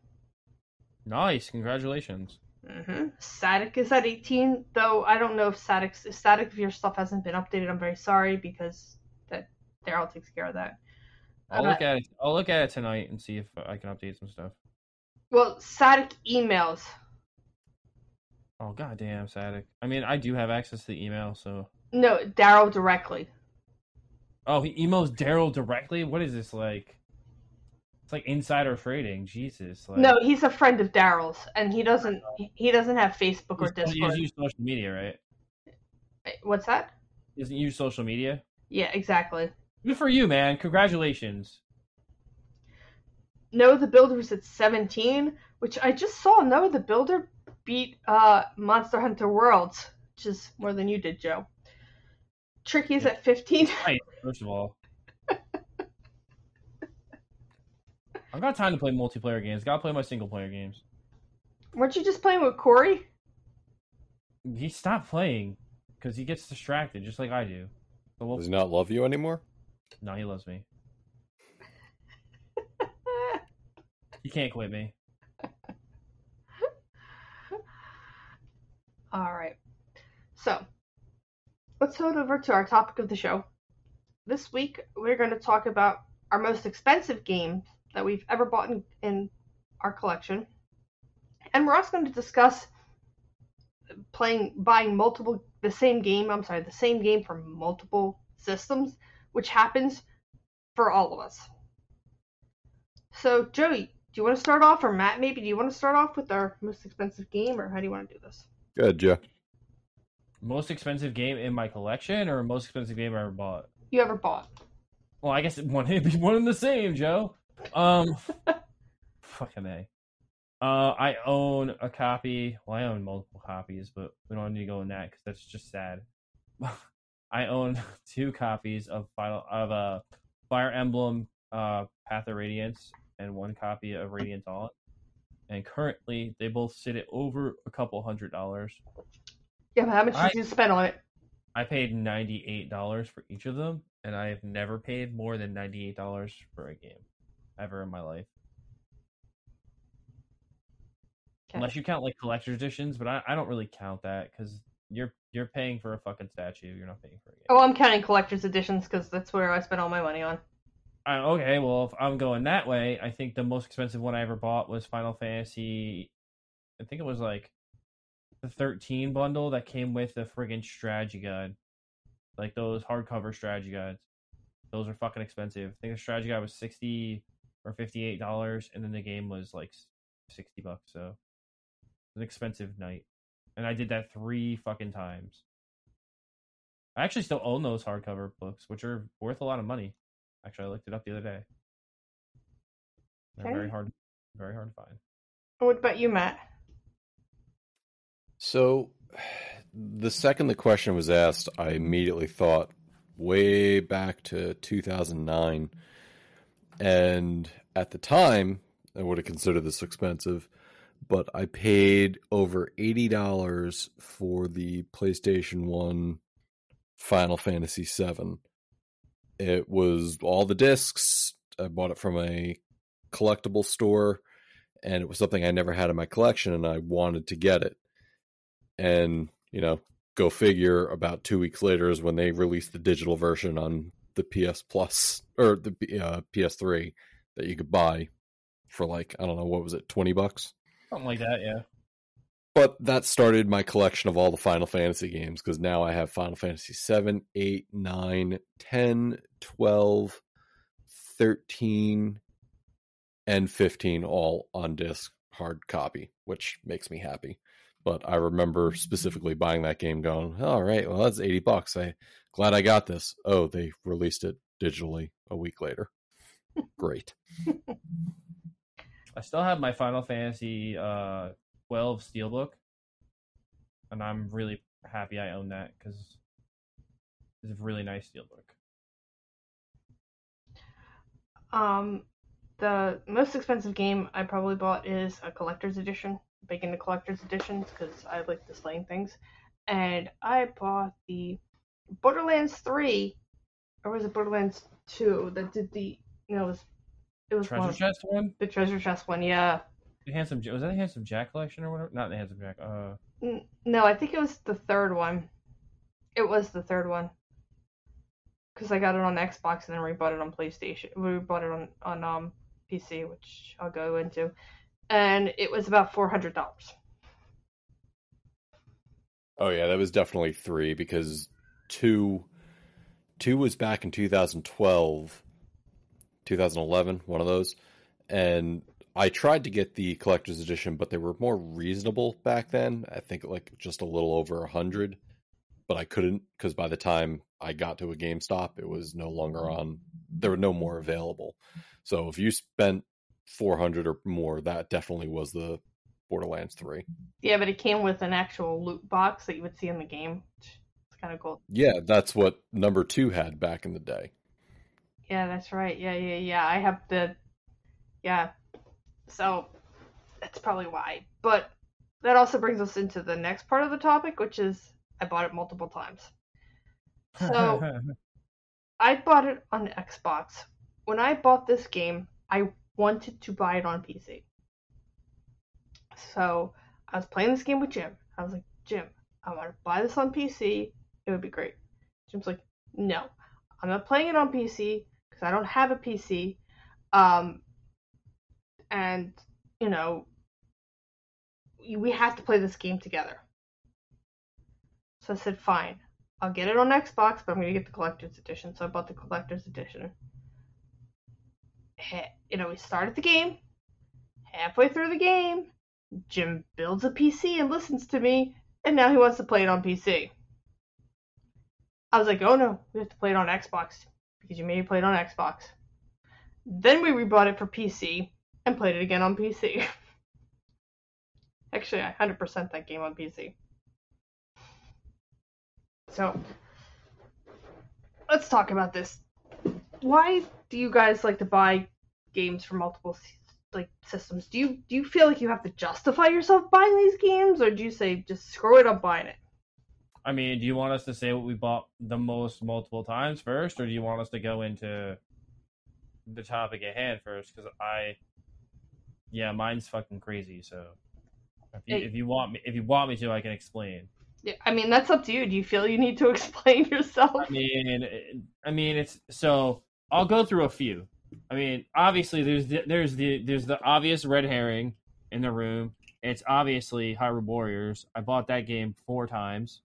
Nice. Congratulations. hmm Static is at 18, though I don't know if Static, if Static, if your stuff hasn't been updated, I'm very sorry because that Daryl takes care of that. I'll Uh, look at it. I'll look at it tonight and see if I can update some stuff. Well, Static emails. Oh goddamn, static. I mean, I do have access to the email, so. No, Daryl directly. Oh, he emails Daryl directly. What is this like? It's like insider trading. Jesus. Like, No, he's a friend of Daryl's, and he doesn't. He doesn't have Facebook or he doesn't use social media, right? What's that? He doesn't use social media. Yeah, exactly. Good for you, man. Congratulations. No, the Builder was at 17, which I just saw Noah the Builder beat uh, Monster Hunter Worlds, which is more than you did, Joe. Tricky's Yeah. at 15. Nice. First of all, I've got time to play multiplayer games. Gotta play my single player games. Weren't you just playing with Corey? He stopped playing because he gets distracted, just like I do. So we'll... Does he not love you anymore? No, he loves me. He can't quit me. All right. So, let's head over to our topic of the show. This week, we're going to talk about our most expensive games that we've ever bought in, in our collection. And we're also going to discuss playing, buying multiple, the same game, I'm sorry, the same game for multiple systems, which happens for all of us. So, Joey, do you want to start off, or Matt, maybe, do you want to start off with our most expensive game, or how do you want to do this? Good, Joe. Most expensive game in my collection, or most expensive game I ever bought? You ever bought? Well, I guess it one it'd be one and the same, Joe. Um, fucking a. Uh, I own a copy. Well, I own multiple copies, but we don't need to go in that because that's just sad. I own two copies of Final of uh, Fire Emblem uh, Path of Radiance and one copy of Radiant Dawn. And currently, they both sit at over a couple hundred dollars. Yeah, but how much I- did you spend on it? I paid ninety eight dollars for each of them, and I have never paid more than ninety eight dollars for a game ever in my life. Okay. Unless you count like collector's editions, but I, I don't really count that because you're you're paying for a fucking statue. You're not paying for a game. Oh, I'm counting collector's editions because that's where I spent all my money on. I, okay, well if I'm going that way, I think the most expensive one I ever bought was Final Fantasy. I think it was like the 13 bundle that came with the friggin' strategy guide, like those hardcover strategy guides. Those are fucking expensive. I think the strategy guide was 60 or 58 dollars, and then the game was like 60 bucks. So it was an expensive night, and I did that three fucking times. I actually still own those hardcover books, which are worth a lot of money. Actually, I looked it up the other day. They're Okay. very hard, very hard to find. What about you, Matt? So, the second the question was asked, I immediately thought way back to 2009. And at the time, I would have considered this expensive, but I paid over $80 for the PlayStation 1 Final Fantasy VII. It was all the discs. I bought it from a collectible store, and it was something I never had in my collection, and I wanted to get it. And you know, go figure. About two weeks later is when they released the digital version on the PS Plus or the uh, PS3 that you could buy for like I don't know what was it, twenty bucks. Something like that, yeah. But that started my collection of all the Final Fantasy games because now I have Final Fantasy 7, 8, 9, 10, 12, 13, and 15 all on disc hard copy, which makes me happy. But I remember specifically buying that game going, all right, well, that's 80 bucks. I glad I got this. Oh, they released it digitally a week later. Great. I still have my Final Fantasy uh, 12 Steelbook, and I'm really happy I own that because it's a really nice Steelbook. Um, the most expensive game I probably bought is a collector's edition, big into collector's editions because I like displaying things. And I bought the Borderlands 3, or was it Borderlands 2 that did the, you know, it was, it was Treasure one, chest one? the treasure chest one, yeah. The handsome was that the handsome Jack collection or whatever? Not the handsome Jack. Uh, No, I think it was the third one. It was the third one. Because I got it on Xbox and then we bought it on PlayStation. We bought it on on um PC, which I'll go into, and it was about four hundred dollars. Oh yeah, that was definitely three because two two was back in 2012, 2011, one of those, and I tried to get the collector's edition, but they were more reasonable back then. I think like just a little over a hundred, but I couldn't because by the time I got to a GameStop, it was no longer on. There were no more available. So if you spent 400 or more, that definitely was the Borderlands 3. Yeah, but it came with an actual loot box that you would see in the game. It's kind of cool. Yeah, that's what number two had back in the day. Yeah, that's right. Yeah, yeah, yeah. I have the, yeah. So that's probably why. But that also brings us into the next part of the topic, which is I bought it multiple times. So I bought it on Xbox. When I bought this game, I wanted to buy it on PC. So I was playing this game with Jim. I was like, Jim, I want to buy this on PC. It would be great. Jim's like, no, I'm not playing it on PC because I don't have a PC. Um, and you know, we have to play this game together. So I said, fine, I'll get it on Xbox, but I'm gonna get the collector's edition. So I bought the collector's edition. You know, we started the game. Halfway through the game, Jim builds a PC and listens to me, and now he wants to play it on PC. I was like, oh no, we have to play it on Xbox because you made me play it on Xbox. Then we rebought it for PC and played it again on PC. Actually, I 100% that game on PC. So, let's talk about this. Why do you guys like to buy games for multiple like systems? Do you do you feel like you have to justify yourself buying these games, or do you say just screw it, I'm buying it? I mean, do you want us to say what we bought the most multiple times first, or do you want us to go into the topic at hand first? Because I, yeah, mine's fucking crazy. So if you, Hey. if you want me, if you want me to, I can explain. Yeah, I mean that's up to you. Do you feel you need to explain yourself? I mean, I mean, it's so I'll go through a few. I mean, obviously, there's the, there's the there's the obvious red herring in the room. It's obviously Hyrule Warriors. I bought that game four times.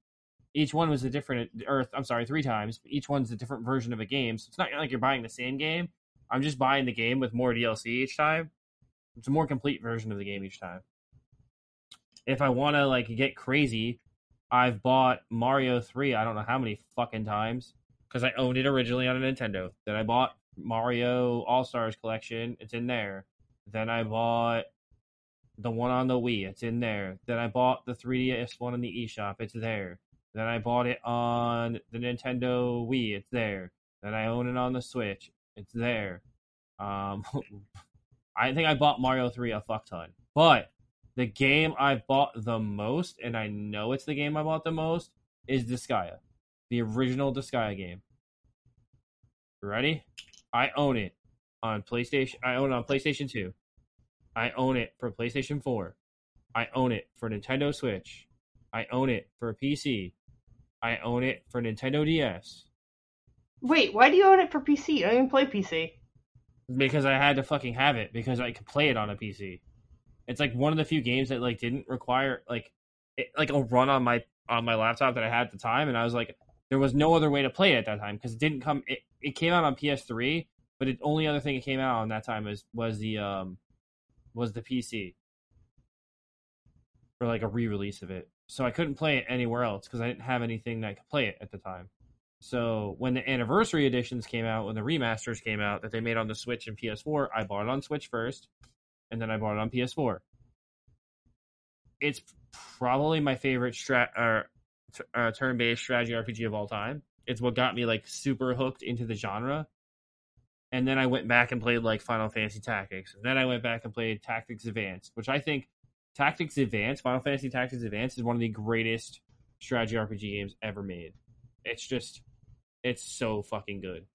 Each one was a different, Earth. I'm sorry, three times. Each one's a different version of a game. So it's not like you're buying the same game. I'm just buying the game with more DLC each time. It's a more complete version of the game each time. If I want to like get crazy, I've bought Mario 3 I don't know how many fucking times because I owned it originally on a Nintendo. Then I bought Mario All Stars Collection. It's in there. Then I bought the one on the Wii. It's in there. Then I bought the 3DS one in the eShop. It's there. Then I bought it on the Nintendo Wii. It's there. Then I own it on the Switch. It's there. Um, I think I bought Mario 3 a fuck ton. But the game I bought the most, and I know it's the game I bought the most, is Disgaea. The original Disgaea game. Ready? I own it on PlayStation. I own it on PlayStation 2. I own it for PlayStation 4. I own it for Nintendo Switch. I own it for PC. I own it for Nintendo DS Wait, why do you own it for PC? You don't even play PC. because I had to fucking have it because I could play it on a PC. It's like one of the few games that like didn't require like it, like a run on my on my laptop that I had at the time, and I was like, there was no other way to play it at that time because it didn't come. It, it came out on PS3, but the only other thing it came out on that time was was the um was the PC for like a re-release of it. So I couldn't play it anywhere else because I didn't have anything that could play it at the time. So when the anniversary editions came out, when the remasters came out that they made on the Switch and PS4, I bought it on Switch first, and then I bought it on PS4. It's probably my favorite strat or uh, turn-based strategy RPG of all time. It's what got me like super hooked into the genre. And then I went back and played like Final Fantasy Tactics. And then I went back and played Tactics Advanced, which I think Tactics Advanced, Final Fantasy Tactics Advanced is one of the greatest strategy RPG games ever made. It's just it's so fucking good.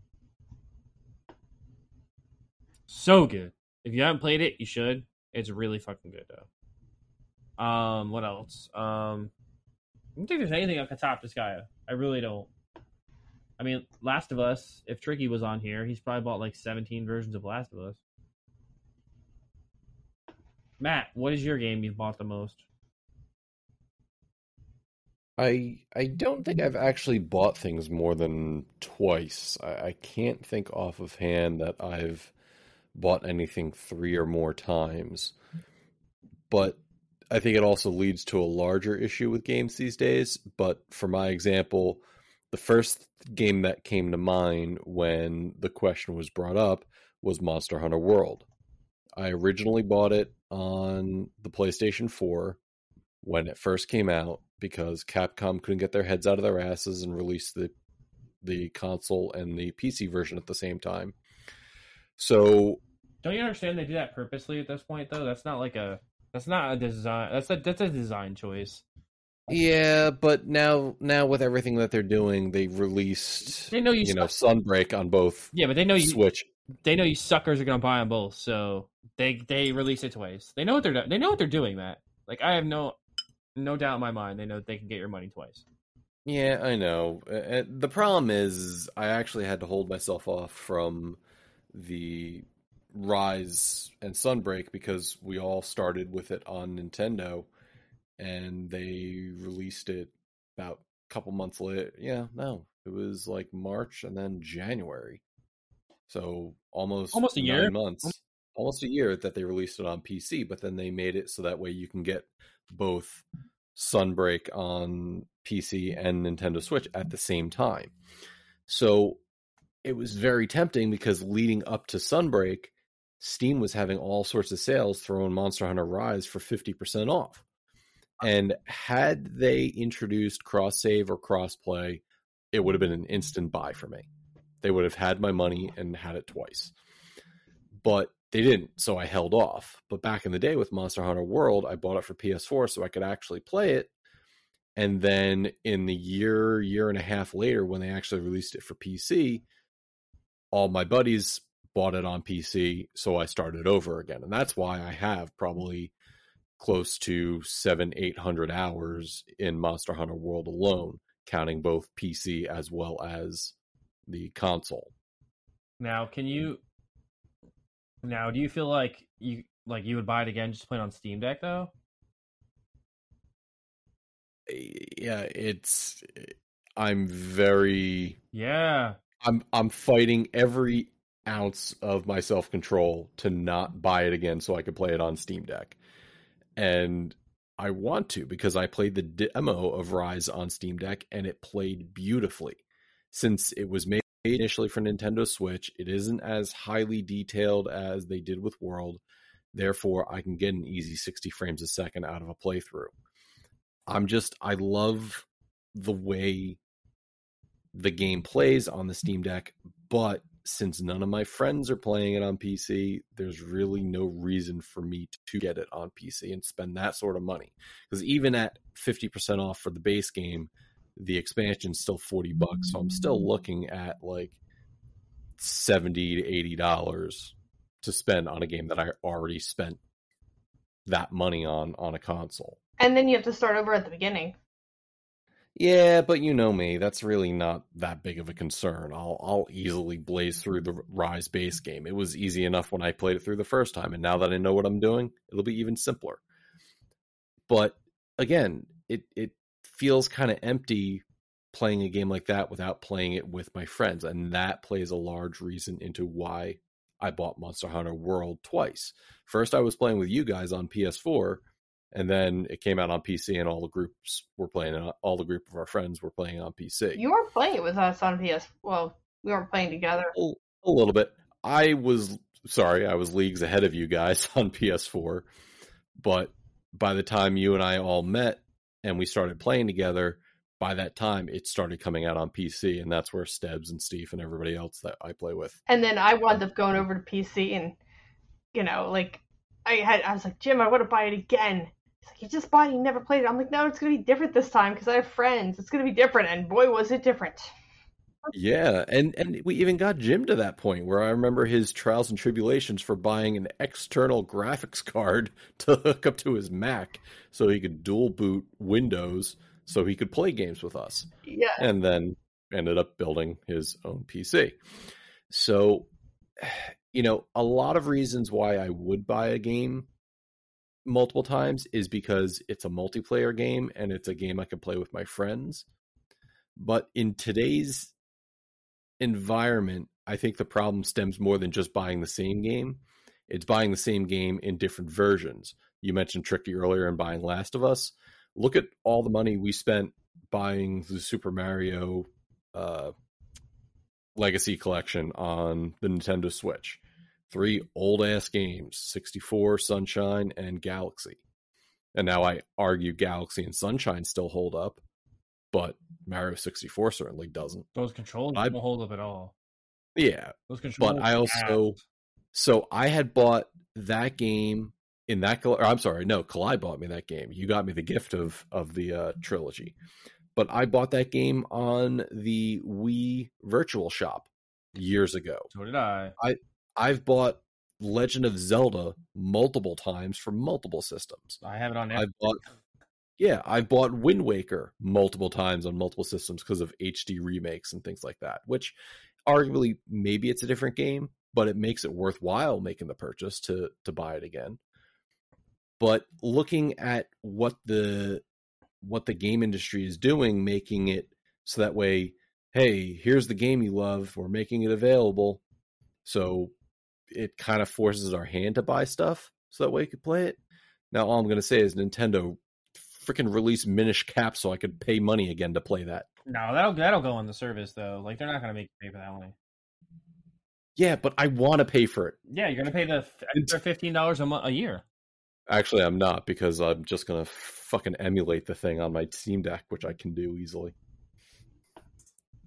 So good. If you haven't played it, you should. It's really fucking good though. Um, what else? Um, don't think there's anything I could top this guy. I really don't. I mean, Last of Us. If Tricky was on here, he's probably bought like 17 versions of Last of Us. Matt, what is your game you've bought the most? I I don't think I've actually bought things more than twice. I, I can't think off of hand that I've bought anything three or more times. But I think it also leads to a larger issue with games these days. But for my example, the first game that came to mind when the question was brought up was Monster Hunter World. I originally bought it on the PlayStation 4 when it first came out because Capcom couldn't get their heads out of their asses and release the the console and the PC version at the same time. So Don't you understand they do that purposely at this point though? That's not like a that's not a design that's a that's a design choice. yeah, but now now with everything that they're doing, they released They know you, you know Sunbreak on both Yeah, but they know you Switch. they know you suckers are gonna buy them both, so they they release it twice. They know what they're they know what they're doing, Matt. Like I have no no doubt in my mind they know they can get your money twice. Yeah, I know. The problem is, I actually had to hold myself off from the Rise and Sunbreak because we all started with it on Nintendo, and they released it about a couple months later. Yeah, no, it was like March and then January, so almost Almost a nine year? months, almost a year that they released it on PC. But then they made it so that way you can get both Sunbreak on PC and Nintendo Switch at the same time. So it was very tempting because leading up to Sunbreak, Steam was having all sorts of sales throwing Monster Hunter Rise for 50% off. And had they introduced cross save or cross play, it would have been an instant buy for me. They would have had my money and had it twice. But they didn't, so I held off. But back in the day with Monster Hunter World, I bought it for PS4 so I could actually play it. And then in the year, year and a half later, when they actually released it for PC, all my buddies bought it on PC, so I started over again. And that's why I have probably close to seven, eight hundred hours in Monster Hunter World alone, counting both PC as well as the console. Now, can you now do you feel like you like you would buy it again just playing on Steam Deck though? Yeah, it's I'm very Yeah. I'm I'm fighting every ounce of my self control to not buy it again so I could play it on Steam Deck. And I want to because I played the demo of Rise on Steam Deck and it played beautifully. Since it was made initially for Nintendo Switch, it isn't as highly detailed as they did with World. Therefore, I can get an easy 60 frames a second out of a playthrough. I'm just I love the way the game plays on the Steam Deck, but since none of my friends are playing it on PC, there's really no reason for me to get it on PC and spend that sort of money. Because even at 50% off for the base game, the expansion's still 40 bucks. So I'm still looking at like seventy to eighty dollars to spend on a game that I already spent that money on on a console. And then you have to start over at the beginning. Yeah, but you know me, that's really not that big of a concern. I'll I'll easily blaze through the Rise base game. It was easy enough when I played it through the first time, and now that I know what I'm doing, it'll be even simpler. But again, it it feels kind of empty playing a game like that without playing it with my friends, and that plays a large reason into why I bought Monster Hunter World twice. First, I was playing with you guys on PS4, and then it came out on PC, and all the groups were playing. it. All the group of our friends were playing on PC. You weren't playing it with us on PS. Well, we weren't playing together. a, a little bit. I was sorry, I was leagues ahead of you guys on PS4, but by the time you and I all met and we started playing together, by that time it started coming out on PC, and that's where Stebbs and Steve and everybody else that I play with. And then I wound up going over to PC, and you know, like I had, I was like, Jim, I want to buy it again. He's like, you just bought it, you never played it. I'm like, no, it's gonna be different this time because I have friends. It's gonna be different, and boy, was it different. Yeah, and and we even got Jim to that point where I remember his trials and tribulations for buying an external graphics card to hook up to his Mac so he could dual boot Windows so he could play games with us. Yeah, and then ended up building his own PC. So, you know, a lot of reasons why I would buy a game multiple times is because it's a multiplayer game and it's a game I can play with my friends. But in today's environment, I think the problem stems more than just buying the same game. It's buying the same game in different versions. You mentioned Tricky earlier and buying Last of Us. Look at all the money we spent buying the Super Mario uh, Legacy Collection on the Nintendo Switch. Three old ass games 64, Sunshine, and Galaxy. And now I argue Galaxy and Sunshine still hold up, but Mario 64 certainly doesn't. Those controls I- don't hold up at all. Yeah, Those controls. but I also so I had bought that game in that or I'm sorry, no, Kalai bought me that game. You got me the gift of of the uh, trilogy. But I bought that game on the Wii Virtual Shop years ago. so did I. I. I've bought Legend of Zelda multiple times for multiple systems. I have it on. I've bought yeah, I've bought Wind Waker multiple times on multiple systems because of HD remakes and things like that, which arguably maybe it's a different game, but it makes it worthwhile making the purchase to to buy it again. But looking at what the what the game industry is doing, making it so that way, hey, here's the game you love, we're making it available. So it kind of forces our hand to buy stuff so that way you could play it. Now all I'm gonna say is Nintendo freaking release Minish Cap so I could pay money again to play that. No, that'll that'll go on the service though. Like they're not gonna make you pay for that one. Yeah, but I want to pay for it. Yeah, you're gonna pay the f- extra fifteen dollars a month a year. Actually, I'm not because I'm just gonna fucking emulate the thing on my Steam Deck, which I can do easily.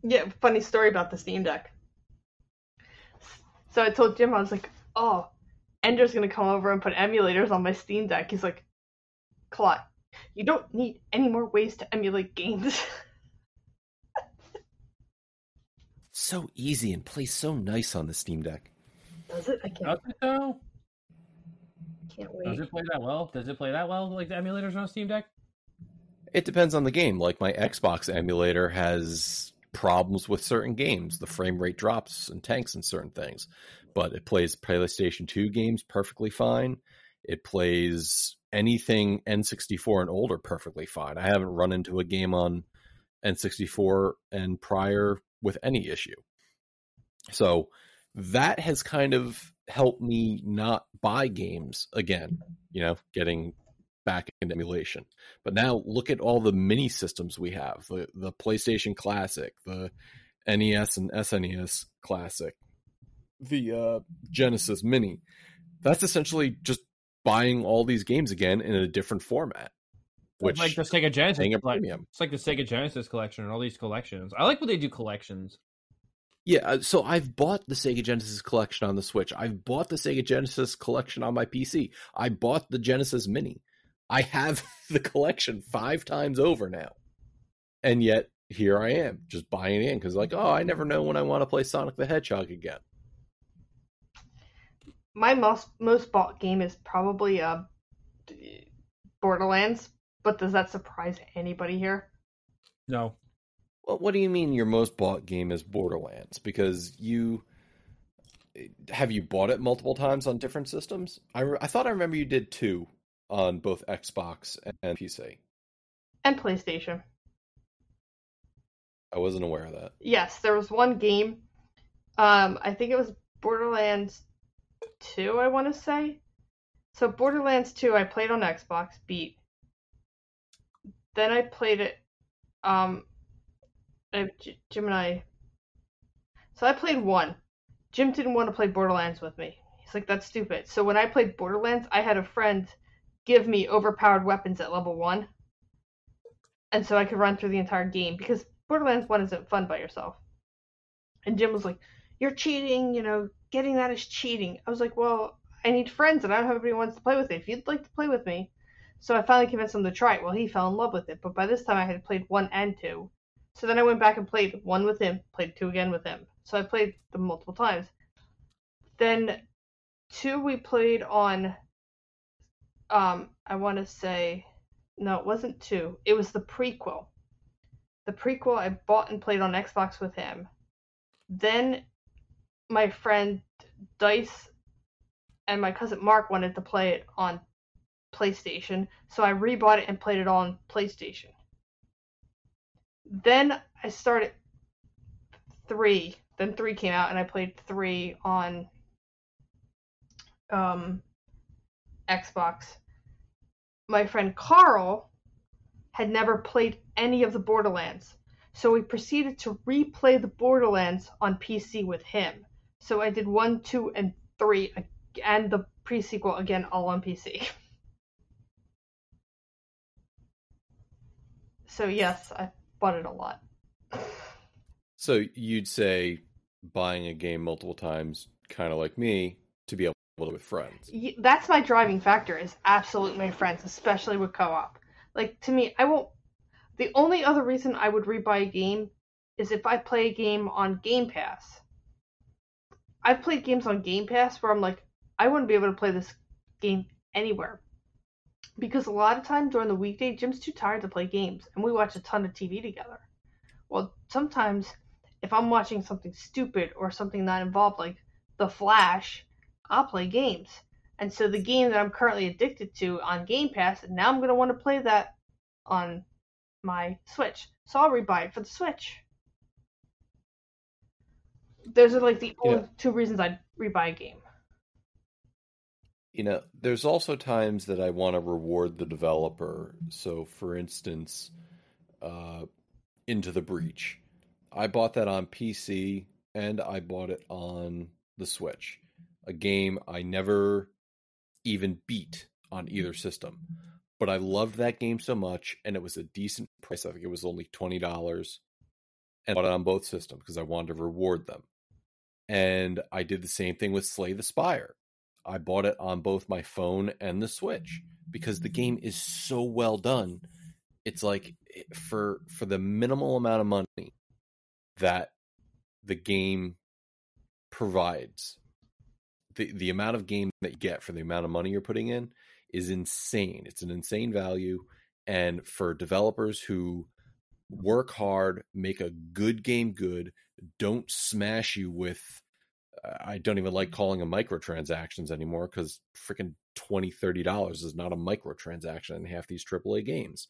yeah. Funny story about the Steam Deck. So I told Jim I was like, oh, Ender's gonna come over and put emulators on my Steam Deck. He's like, Clot, you don't need any more ways to emulate games. So easy and plays so nice on the Steam Deck. Does it? I can't, Does it though? can't Does it play that well? Does it play that well like the emulators on Steam Deck? It depends on the game. Like my Xbox emulator has problems with certain games. The frame rate drops and tanks in certain things. But it plays PlayStation 2 games perfectly fine. It plays anything N64 and older perfectly fine. I haven't run into a game on N64 and prior with any issue. So that has kind of helped me not buy games again, you know, getting back into emulation. But now look at all the mini systems we have the, the PlayStation Classic, the NES and SNES Classic, the uh, Genesis Mini. That's essentially just buying all these games again in a different format. Which like the Sega Genesis. a premium. It's like the Sega Genesis collection and all these collections. I like when they do collections. Yeah, uh, so I've bought the Sega Genesis collection on the Switch. I've bought the Sega Genesis collection on my PC. I bought the Genesis Mini. I have the collection five times over now. And yet, here I am, just buying in because like, oh, I never know when I want to play Sonic the Hedgehog again. My most most bought game is probably uh Borderlands, but does that surprise anybody here? No. Well, what do you mean your most bought game is Borderlands? Because you have you bought it multiple times on different systems? I, re- I thought I remember you did two on both Xbox and PC. And PlayStation. I wasn't aware of that. Yes, there was one game. Um, I think it was Borderlands 2, I want to say. So Borderlands 2 I played on Xbox, beat. Then I played it um I, Jim and I So I played 1. Jim didn't want to play Borderlands with me. He's like that's stupid. So when I played Borderlands, I had a friend give me overpowered weapons at level 1. And so I could run through the entire game because Borderlands 1 isn't fun by yourself. And Jim was like, You're cheating, you know, getting that is cheating. I was like, Well, I need friends and I don't have anybody who wants to play with me. If you'd like to play with me. So I finally convinced him to try it. Well, he fell in love with it. But by this time I had played 1 and 2. So then I went back and played 1 with him, played 2 again with him. So I played them multiple times. Then 2 we played on, um, I want to say, no, it wasn't 2. It was the prequel the prequel I bought and played on Xbox with him. Then my friend Dice and my cousin Mark wanted to play it on PlayStation, so I rebought it and played it on PlayStation. Then I started 3. Then 3 came out and I played 3 on um Xbox. My friend Carl had never played any of the Borderlands. So we proceeded to replay the Borderlands on PC with him. So I did 1, 2, and 3, and the pre sequel again, all on PC. So yes, I bought it a lot. So you'd say buying a game multiple times, kind of like me, to be able with friends. That's my driving factor, is absolutely my friends, especially with co op. Like, to me, I won't. The only other reason I would rebuy a game is if I play a game on Game Pass. I've played games on Game Pass where I'm like, I wouldn't be able to play this game anywhere. Because a lot of time during the weekday, Jim's too tired to play games, and we watch a ton of TV together. Well, sometimes if I'm watching something stupid or something not involved, like The Flash, I'll play games. And so the game that I'm currently addicted to on Game Pass, now I'm going to want to play that on my Switch. So I'll rebuy it for the Switch. Those are like the Yeah. only two reasons I'd rebuy a game. You know, there's also times that I want to reward the developer. So, for instance, uh, Into the Breach. I bought that on PC and I bought it on the Switch. A game I never even beat on either system. But I loved that game so much and it was a decent price. I think it was only $20 and I bought it on both systems because I wanted to reward them. And I did the same thing with Slay the Spire. I bought it on both my phone and the Switch because the game is so well done. It's like eh, for for the minimal amount of money that the game provides, the the amount of game that you get for the amount of money you're putting in is insane. It's an insane value and for developers who work hard, make a good game good, don't smash you with uh, I don't even like mm-hmm. calling them microtransactions anymore because freaking 20 $30 is not a microtransaction in half these AAA games.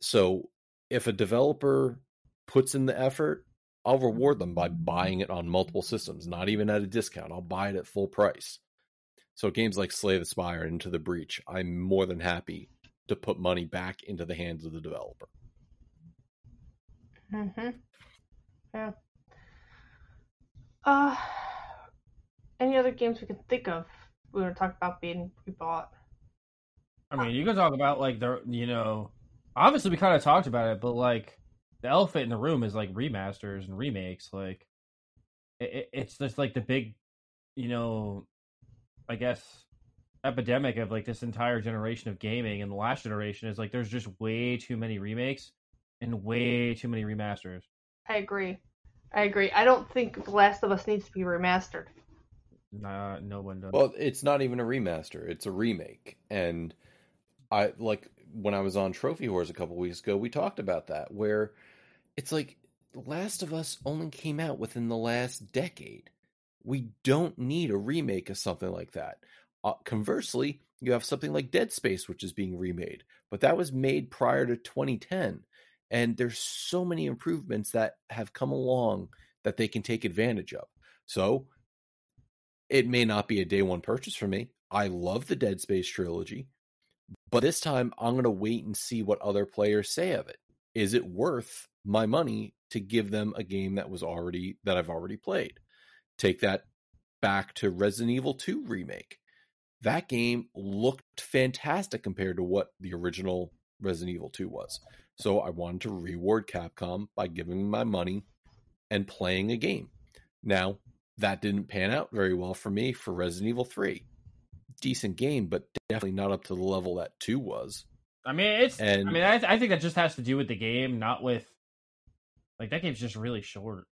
So if a developer puts in the effort, I'll reward them by buying it on multiple systems, not even at a discount. I'll buy it at full price. So games like Slay the Spire and Into the Breach, I'm more than happy to put money back into the hands of the developer. Mm-hmm. Yeah. Uh, any other games we can think of? We were talking about being rebought. I mean, you can talk about like the you know, obviously we kind of talked about it, but like the elephant in the room is like remasters and remakes. Like it, it- it's just like the big, you know, I guess epidemic of like this entire generation of gaming and the last generation is like there's just way too many remakes and way too many remasters. I agree. I agree. I don't think The Last of Us needs to be remastered. Nah, no one does. Well, it's not even a remaster; it's a remake. And I like when I was on Trophy Wars a couple weeks ago, we talked about that, where it's like The Last of Us only came out within the last decade. We don't need a remake of something like that. Uh, conversely, you have something like Dead Space, which is being remade, but that was made prior to 2010. And there's so many improvements that have come along that they can take advantage of. So it may not be a day one purchase for me. I love the Dead Space trilogy, but this time I'm going to wait and see what other players say of it. Is it worth my money to give them a game that was already that I've already played? Take that back to Resident Evil 2 remake. That game looked fantastic compared to what the original Resident Evil 2 was. So I wanted to reward Capcom by giving my money and playing a game. Now, that didn't pan out very well for me for Resident Evil 3. Decent game, but definitely not up to the level that 2 was. I mean, it's. And- I mean, I, I think that just has to do with the game, not with. Like that game's just really short.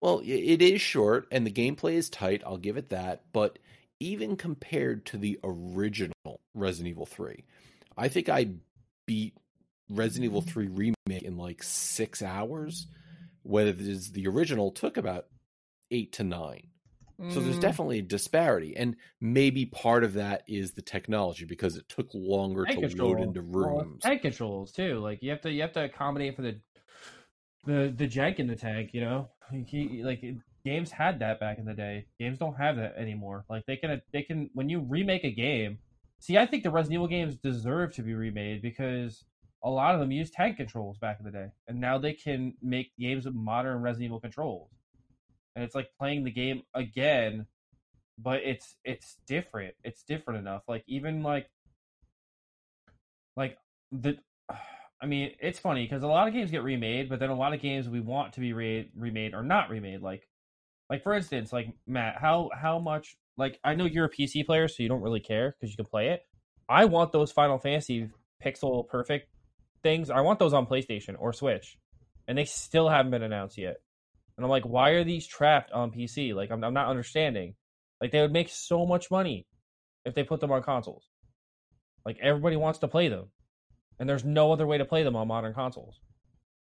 Well, it is short and the gameplay is tight, I'll give it that, but even compared to the original Resident Evil 3, I think I beat Resident Evil 3 remake in like 6 hours, whereas the original took about 8 to 9. So there's Mm, definitely a disparity, and maybe part of that is the technology because it took longer to load into Well, rooms. tank controls too. Like you have to you have to accommodate for the the the jank in the tank. You know, He- like games had that back in the day. Games don't have that anymore. Like they can they can when you remake a game. See, I think the Resident Evil games deserve to be remade because a lot of them used tank controls back in the day, and now they can make games with modern Resident Evil controls. And it's like playing the game again, but it's it's different. It's different enough. Like even like like the I mean, it's funny because a lot of games get remade, but then a lot of games we want to be re- remade are not remade. Like, like for instance, like Matt, how how much? Like, I know you're a PC player, so you don't really care because you can play it. I want those Final Fantasy pixel perfect things. I want those on PlayStation or Switch, and they still haven't been announced yet. And I'm like, why are these trapped on PC? Like, I'm I'm not understanding. Like, they would make so much money if they put them on consoles. Like, everybody wants to play them and there's no other way to play them on modern consoles.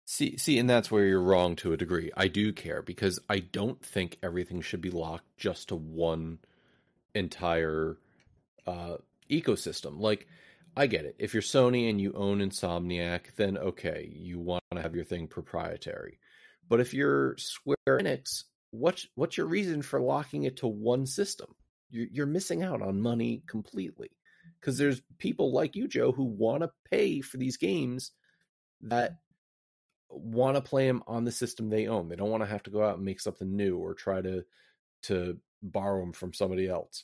See, see, and that's where you're wrong to a degree. I do care because I don't think everything should be locked just to one entire uh, ecosystem. Like, I get it. If you're Sony and you own Insomniac, then okay, you want to have your thing proprietary. But if you're Square Enix, what's what's your reason for locking it to one system? You're, you're missing out on money completely because there's people like you, Joe, who want to pay for these games that mm-hmm. want to play them on the system they own. They don't want to have to go out and make something new or try to to borrow them from somebody else.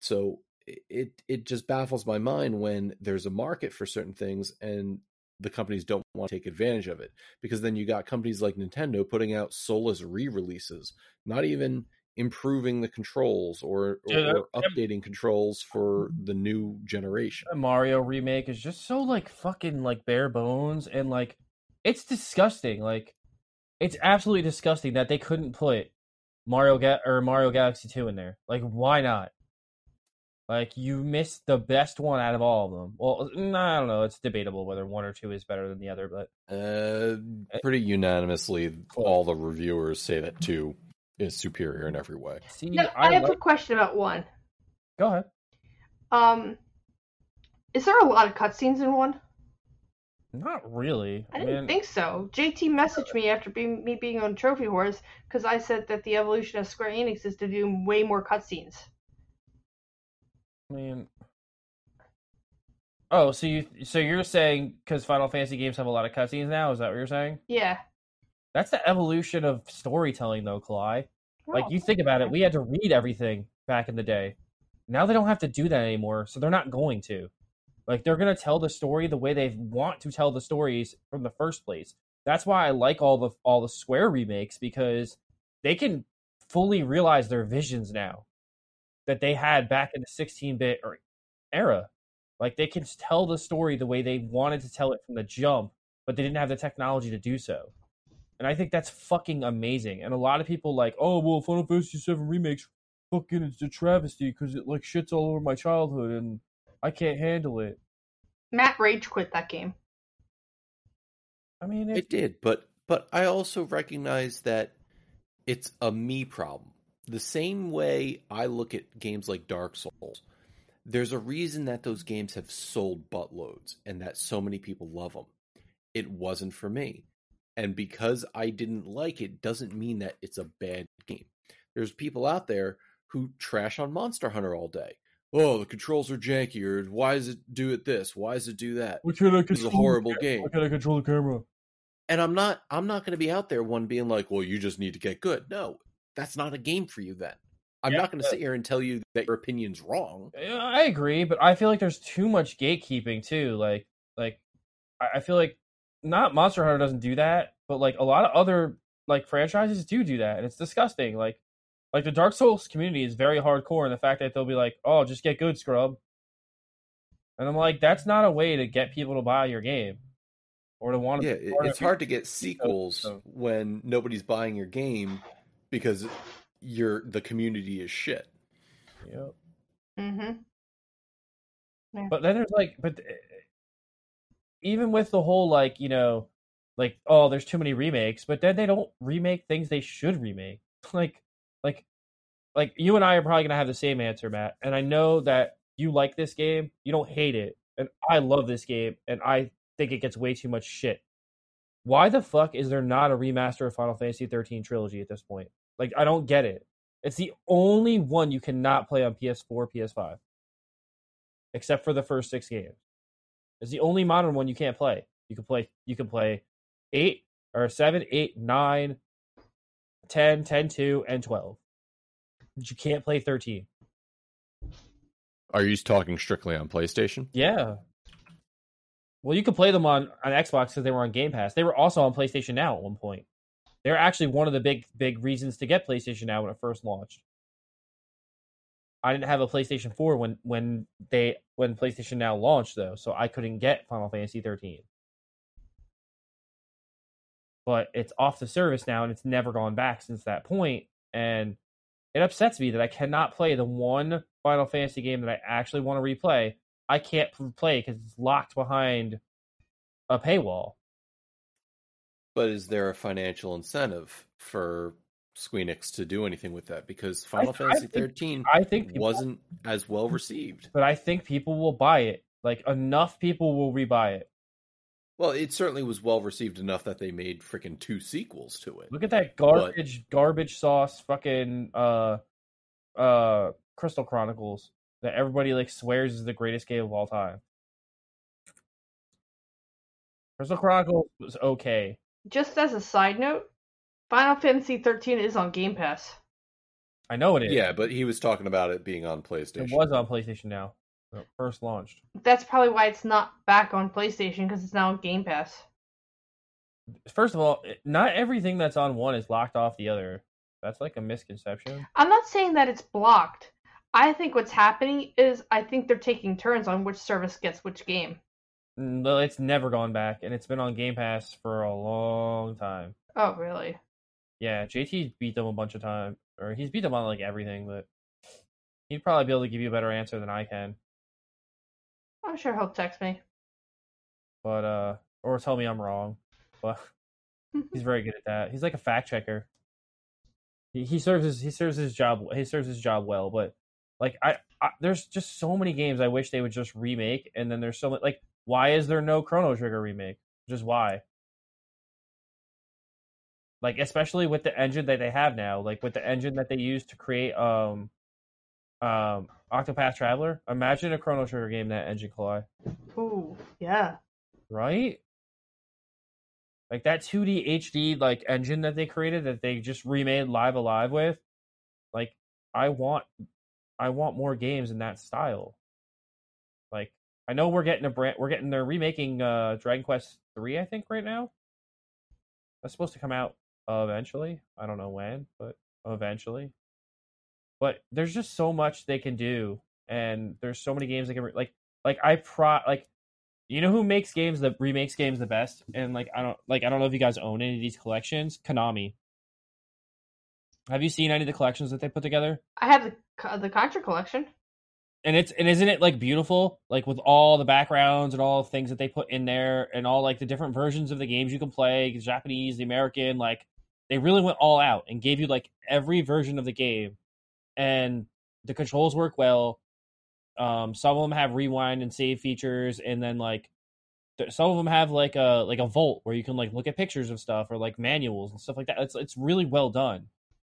So it it just baffles my mind when there's a market for certain things and the companies don't want to take advantage of it because then you got companies like Nintendo putting out soulless re-releases, not even improving the controls or, or, Yeah, or updating controls for the new generation. The Mario remake is just so like fucking like bare bones and like it's disgusting. Like it's absolutely disgusting that they couldn't put Mario Ga- or Mario Galaxy 2 in there. Like why not? Like you missed the best one out of all of them. Well, I don't know. It's debatable whether one or two is better than the other, but Uh, pretty unanimously, all the reviewers say that two is superior in every way. see, No, I, I have like- a question about one. go ahead. Um, is there a lot of cutscenes in one? Not really. I didn't mean, think so. JT messaged me after being, me being on Trophy Horse because I said that the evolution of Square Enix is to do way more cutscenes. I mean, oh, so you so you're saying because Final Fantasy games have a lot of cutscenes now? Is that what you're saying? Yeah. That's the evolution of storytelling, though, Kalai. Like Oh. you think about it, we had to read everything back in the day. Now they don't have to do that anymore, so they're not going to. Like they're gonna tell the story the way they want to tell the stories from the first place. That's why I like all the all the Square remakes because they can fully realize their visions now that they had back in the 16-bit er, era. Like they can tell the story the way they wanted to tell it from the jump but they didn't have the technology to do so. And I think that's fucking amazing. And a lot of people like, oh well, Final Fantasy VII remakes fucking it's a travesty because it like shits all over my childhood and I can't handle it. Matt rage quit that game. I mean, it, It did, but but I also recognize that it's a me problem. The same way I look at games like Dark Souls, there's a reason that those games have sold buttloads and that so many people love them. It wasn't for me. And because I didn't like it doesn't mean that it's a bad game. There's people out there who trash on Monster Hunter all day. Oh, the controls are janky, or why does it do it this? Why does it do that? Why can't I This is a horrible game. Why can't I control the camera? and I'm not I'm not going to be out there one being like, "Well, you just need to get good." No, that's not a game for you then. I'm Yeah, not going to sit here and tell you that your opinion's wrong. I agree, but I feel like there's too much gatekeeping too. Like, like I feel like not Monster Hunter doesn't do that, but like a lot of other like franchises do do that, and it's disgusting. Like, like the Dark Souls community is very hardcore in the fact that they'll be like, "Oh, just get good, scrub," and I'm like, that's not a way to get people to buy your game or to want to. Yeah, be it's hard to get sequels so- when nobody's buying your game because your the community is shit. Yep. Mm-hmm. But then there's like, but uh, even with the whole like, you know, like oh, there's too many remakes, but then they don't remake things they should remake. like, like, like you and I are probably gonna have the same answer, Matt. And I know that you like this game, you don't hate it, and I love this game, and I think it gets way too much shit. Why the fuck is there not a remaster of Final Fantasy 13 trilogy at this point? Like, I don't get it. It's the only one you cannot play on PS4, PS5 except for the first six games. It's the only modern one you can't play. You can play you can play eight or seven, eight, nine, 10, 10, 2, and twelve. But you can't play thirteen. Are you talking strictly on PlayStation? Yeah. Well, you could play them on, on Xbox because they were on Game Pass. They were also on PlayStation Now at one point. They're actually one of the big big reasons to get PlayStation Now when it first launched. I didn't have a PlayStation 4 when when they when PlayStation Now launched though, so I couldn't get Final Fantasy 13. But it's off the service now and it's never gone back since that point and it upsets me that I cannot play the one Final Fantasy game that I actually want to replay. I can't play because it's locked behind a paywall. But is there a financial incentive for Squeenix to do anything with that? Because Final I Fantasy think- 13 I think people, wasn't as well received. but I think people will buy it. Like enough people will rebuy it. Well, it certainly was well received enough that they made freaking two sequels to it. Look at that garbage, garbage sauce, fucking uh, uh, Crystal Chronicles that everybody like swears is the greatest game of all time. Crystal Chronicles was okay. Just as a side note, Final Fantasy 13 is on Game Pass. I know it is. Yeah, but he was talking about it being on PlayStation. it was on PlayStation now. when it First launched. That's probably why it's not back on PlayStation because it's now on Game Pass. First of all, not everything that's on one is locked off the other. That's like a misconception. I'm not saying that it's blocked. I think what's happening is I think they're taking turns on which service gets which game. Mm, no, it's never gone back, and it's been on Game Pass for a long time. Oh, really? Yeah, JT beat them a bunch of times, or he's beat them on like everything, but he'd probably be able to give you a better answer than I can. I'm sure he'll text me. But uh, or tell me I'm wrong. But he's very good at that. He's like a fact checker. He he serves his he serves his job he serves his job well, but like I, I there's just so many games I wish they would just remake, and then there's so many like why is there no Chrono Trigger remake? Just why? Like especially with the engine that they have now, like with the engine that they use to create um um Octopath Traveler. Imagine a Chrono Trigger game that engine Kalai Ooh, yeah. right? Like that 2D HD like engine that they created that they just remade Live A Live with. Like I want I want more games in that style. Like I know we're getting a brand we're getting they're remaking uh Dragon Quest 3 I think right now. That's supposed to come out Uh, eventually. I don't know when, but eventually. But there's just so much they can do and there's so many games they can re- like like I pro like You know who makes games that remakes games the best? And like I don't like I don't know if you guys own any of these collections. Konami. Have you seen any of the collections that they put together? I have the the Contra collection. And it's and isn't it like beautiful? Like with all the backgrounds and all the things that they put in there and all like the different versions of the games you can play, the Japanese, the American, like they really went all out and gave you like every version of the game. And the controls work well. Um, some of them have rewind and save features, and then like th- some of them have like a like a vault where you can like look at pictures of stuff or like manuals and stuff like that. It's it's really well done.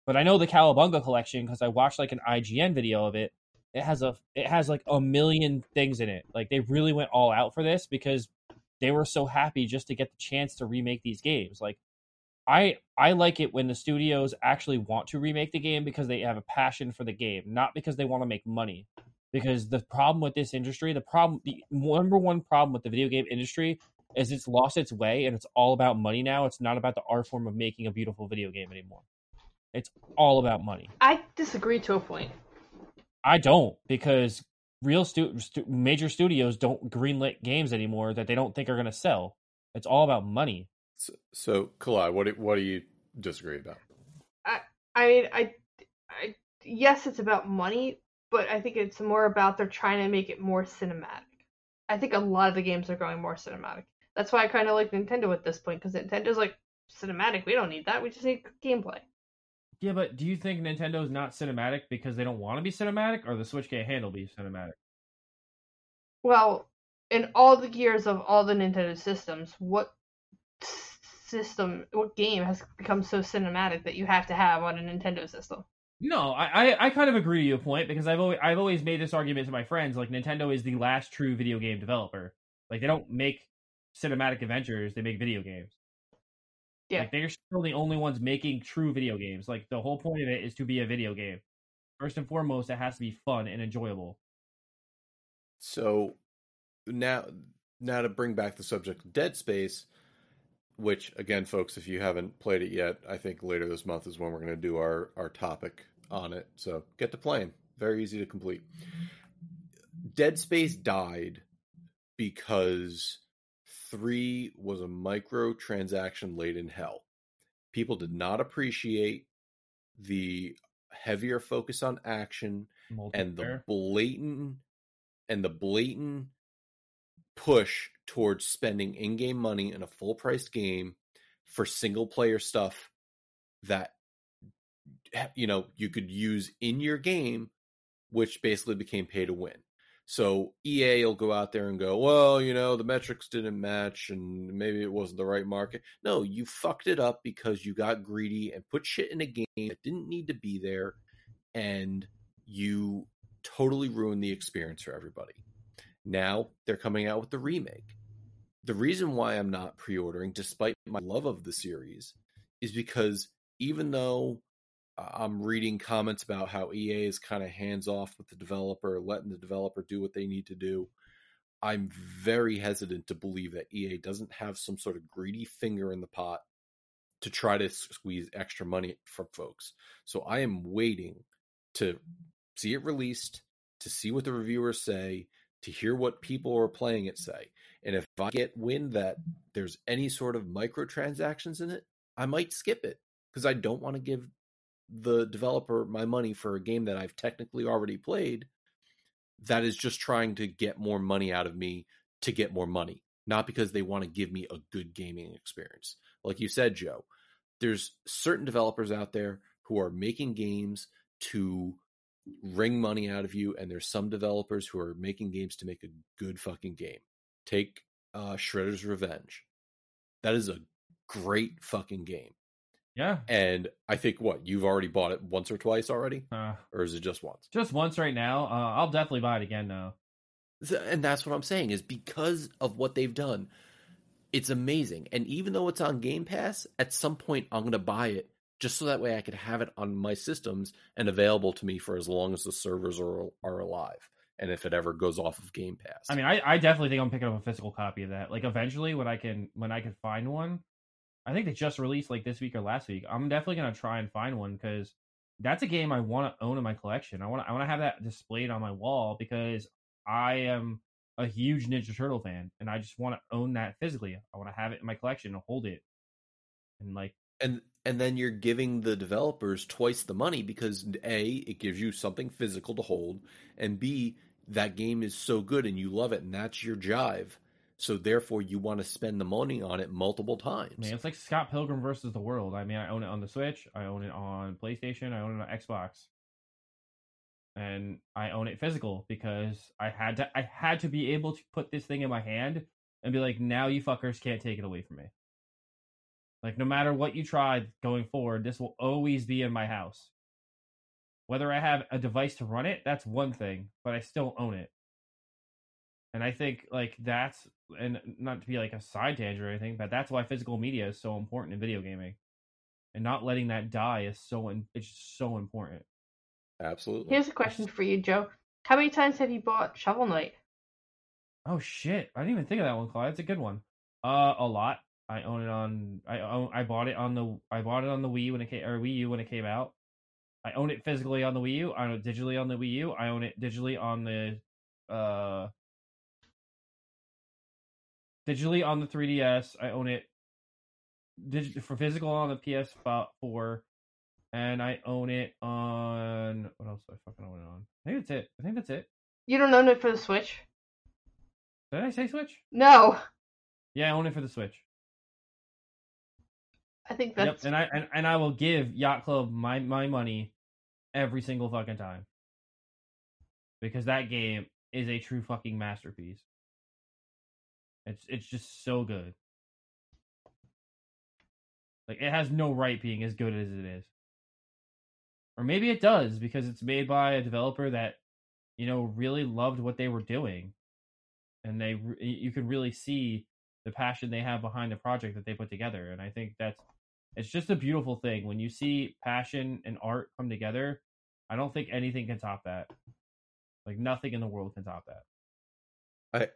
But I know the Cowabunga collection because I watched like an IGN video of it. It has a it has like a million things in it. Like they really went all out for this because they were so happy just to get the chance to remake these games. Like I I like it when the studios actually want to remake the game because they have a passion for the game, not because they want to make money. Because the problem with this industry, the problem the number one problem with the video game industry is it's lost its way and it's all about money now. It's not about the art form of making a beautiful video game anymore. It's all about money. I disagree to a point. I don't because real stu- stu- major studios don't greenlit games anymore that they don't think are going to sell. It's all about money. So, so Kalai, what do, what do you disagree about? I I mean, I, I, yes, it's about money, but I think it's more about they're trying to make it more cinematic. I think a lot of the games are going more cinematic. That's why I kind of like Nintendo at this point because Nintendo's like cinematic. We don't need that. We just need gameplay. Yeah, but do you think Nintendo's not cinematic because they don't want to be cinematic, or the Switch can't handle being cinematic? Well, in all the years of all the Nintendo systems, what s- system, what game has become so cinematic that you have to have on a Nintendo system? No, I, I, I kind of agree to your point because I've always I've always made this argument to my friends. Like Nintendo is the last true video game developer. Like they don't make cinematic adventures; they make video games. Yeah. Like they're still the only ones making true video games. Like the whole point of it is to be a video game. First and foremost, it has to be fun and enjoyable. So now, now to bring back the subject of Dead Space, which again, folks, if you haven't played it yet, I think later this month is when we're going to do our our topic on it. So get to playing. Very easy to complete. Dead Space died because three was a microtransaction laid in hell. People did not appreciate the heavier focus on action and the blatant and the blatant push towards spending in-game money in a full-priced game for single player stuff that you know you could use in your game which basically became pay to win so EA will go out there and go, well, you know, the metrics didn't match and maybe it wasn't the right market. No, you fucked it up because you got greedy and put shit in a game that didn't need to be there and you totally ruined the experience for everybody. Now they're coming out with the remake. The reason why I'm not pre ordering, despite my love of the series, is because even though uh, I'm reading comments about how EA is kind of hands off with the developer, letting the developer do what they need to do, I'm very hesitant to believe that EA doesn't have some sort of greedy finger in the pot to try to squeeze extra money from folks. So I am waiting to see it released, to see what the reviewers say, to hear what people are playing it say. And if I get wind that there's any sort of microtransactions in it, I might skip it because I don't want to give the developer my money for a game that I've technically already played that is just trying to get more money out of me to get more money, not because they want to give me a good gaming experience. Like you said, Joe, there's certain developers out there who are making games to wring money out of you, and there's some developers who are making games to make a good fucking game. Take uh, Shredder's Revenge. That is a great fucking game. Yeah. And I think what you've already bought it once or twice already, Uh, or is it just once? just once right now. Uh, I'll definitely buy it again though. Th- And that's what I'm saying is because of what they've done, it's amazing. And even though it's on Game Pass, at some point I'm going to buy it just so that way I could have it on my systems and available to me for as long as the servers are are alive. And if it ever goes off of Game Pass, I mean, I, I definitely think I'm picking up a physical copy of that. Like eventually, when I can when I can find one, I think they just released like this week or last week. I'm definitely gonna try and find one because that's a game I want to own in my collection. I want I want to have that displayed on my wall because I am a huge Ninja Turtle fan, and I just want to own that physically. I want to have it in my collection and hold it, and like and and then you're giving the developers twice the money because a it gives you something physical to hold and b that game is so good and you love it and that's your jive so therefore you want to spend the money on it multiple times Man, it's like Scott Pilgrim versus the World. I mean, I own it on the Switch, I own it on PlayStation, I own it on Xbox, and I own it physical because I had to. I had to be able to put this thing in my hand and be like, "Now you fuckers can't take it away from me." Like, no matter what you try going forward, this will always be in my house. Whether I have a device to run it, that's one thing, but I still own it. And I think like that's and not to be like a side tangent or anything, but that's why physical media is so important in video gaming, and not letting that die is so in, it's just so important. absolutely Here's a question for you, Joe. How many times have you bought Shovel Knight? Oh shit! I didn't even think of that one, Kalai. That's a good one. Uh, a lot. I own it on. I own. I bought it on the. I bought it on the Wii when it came or Wii U when it came out. I own it physically on the Wii U. I own it digitally on the Wii U. I own it digitally on the. Uh. Digitally on the 3DS. I own it. Dig- for physical on the PS4, and I own it on. What else do I fucking own it on? I think that's it. I think that's it. You don't own it for the Switch? Did I say Switch? No. Yeah, I own it for the Switch. I think Yep, that's and I and, and I will give Yacht Club my my money every single fucking time. Because that game is a true fucking masterpiece. It's it's just so good. Like it has no right being as good as it is. Or maybe it does because it's made by a developer that you know really loved what they were doing. And they you can really see the passion they have behind the project that they put together and I think that's it's just a beautiful thing when you see passion and art come together. I don't think anything can top that. Like nothing in the world can top that.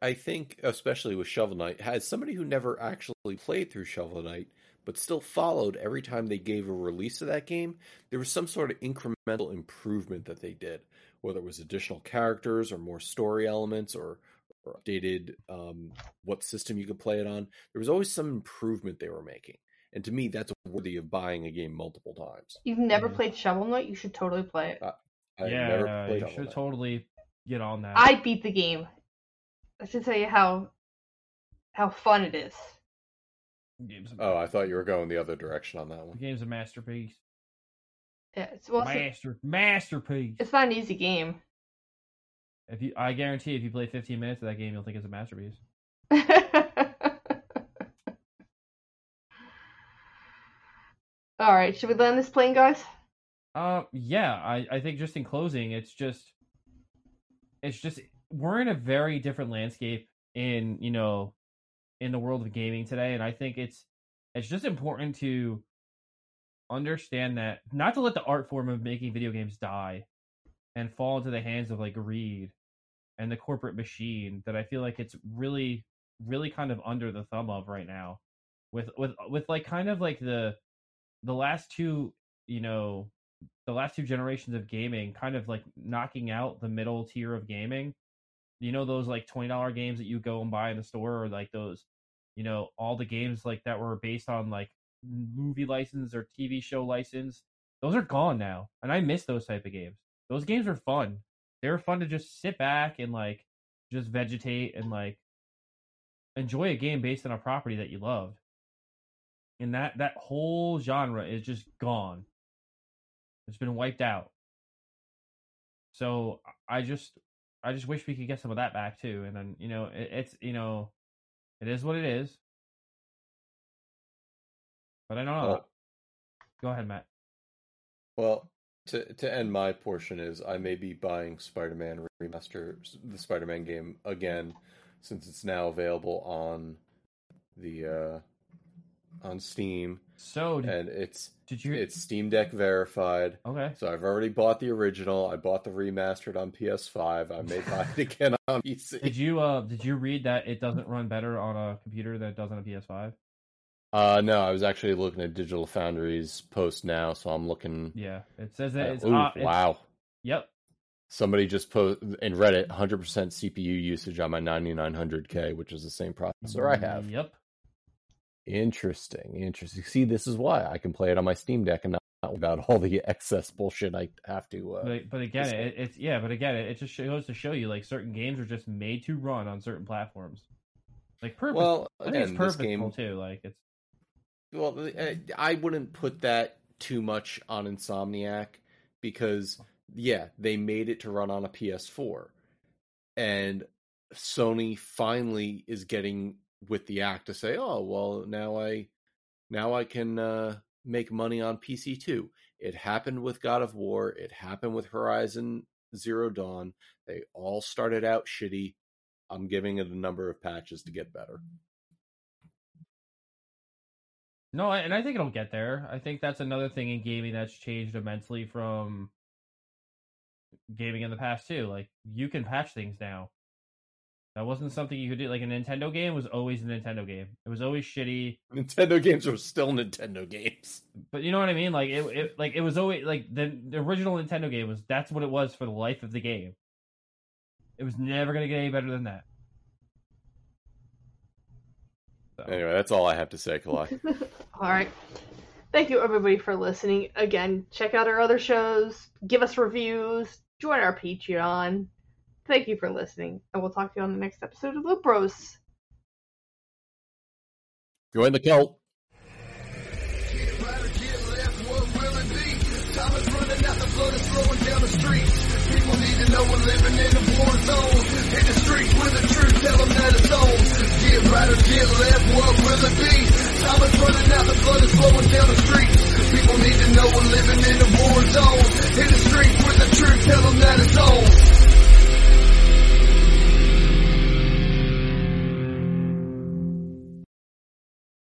I, I think especially with Shovel Knight, as somebody who never actually played through Shovel Knight, but still followed every time they gave a release of that game, there was some sort of incremental improvement that they did, whether it was additional characters or more story elements or, or updated um, what system you could play it on. There was always some improvement they were making. And to me, that's worthy of buying a game multiple times. You've never Mhm. played Shovel Knight. You should totally play it. I yeah, never uh, played you Shovel should Knight. totally get on that. I beat the game. I should tell you how how fun it is. Game's a, Oh, I thought you were going the other direction on that one. the game's a masterpiece. Yeah, it's, well, it's, Master masterpiece. it's not an easy game. If you, I guarantee, if you play 15 minutes of that game, you'll think it's a masterpiece. All right, should we land this plane, guys? Uh, yeah, I, I think just in closing, it's just, it's just we're in a very different landscape in you know, in the world of gaming today, and I think it's it's just important to understand that not to let the art form of making video games die and fall into the hands of like greed and the corporate machine that I feel like it's really really kind of under the thumb of right now with with with like kind of like the the last two you know the last two generations of gaming kind of like knocking out the middle tier of gaming. You know those like $20 games that you go and buy in the store or like those you know all the games like that were based on like movie license or tv show license? Those are gone now and i miss those type of games. Those games are fun they were fun to just sit back and like just vegetate and like enjoy a game based on a property that you loved and that that whole genre is just gone. It's been wiped out. So i just i just wish we could get some of that back too and then you know it, it's you know it is what it is. But i don't know. Well, go ahead matt. Well, to to end my portion is I may be buying Spider-Man remaster, the Spider-Man game again, since it's now available on the uh, on Steam, so did, and it's did you it's Steam Deck verified. okay So I've already bought the original. I bought the remastered on PS5. I may buy it again on PC. did you uh did you read that it doesn't run better on a computer than it does on a ps5 Uh, no, I was actually looking at Digital Foundry's post now, so I'm looking. yeah it says that uh, it's, ooh, uh, it's wow. Yep. Somebody just put in Reddit 100% CPU usage on my 9900K, which is the same processor I have. Yep. Interesting, interesting. See, this is why I can play it on my Steam Deck and not about all the excess bullshit I have to. Uh, But but again, it, it's yeah. But again, it, it just goes to show you like certain games are just made to run on certain platforms. Like purpose. Well, I think it's purposeful game. too. Like it's Well, uh, I wouldn't put that too much on Insomniac because, yeah, they made it to run on a PS4, and Sony finally is getting with the act to say, "Oh, well, now I, now I can uh, make money on PC too." It happened with God of War. It happened with Horizon Zero Dawn. They all started out shitty. I'm giving it a number of patches to get better. No, and I think it'll get there. I think that's another thing in gaming that's changed immensely from gaming in the past too. Like you can patch things now. That wasn't something you could do. Like a Nintendo game was always a Nintendo game. It was always shitty. Nintendo games are still Nintendo games. But you know what I mean? Like it, it like it was always like the, the original Nintendo game was that's what it was for the life of the game. It was never gonna get any better than that. So, Anyway, that's all I have to say, Kalai. All right. Thank you, everybody, for listening. Again, check out our other shows, give us reviews, join our Patreon. Thank you for listening, and we'll talk to you on the next episode of Loot Bros. Join the cult. Get right or get left, what will it be? Time is running out, the blood is flowing down the streets don't need to know we're living in a war zone. In the streets with the truth, tell them that it's on. Get right or get left, what will it be? Time is running out, the blood is flowing down the streets. People need to know we're living in a war zone. In the streets with the truth, tell them that it's on.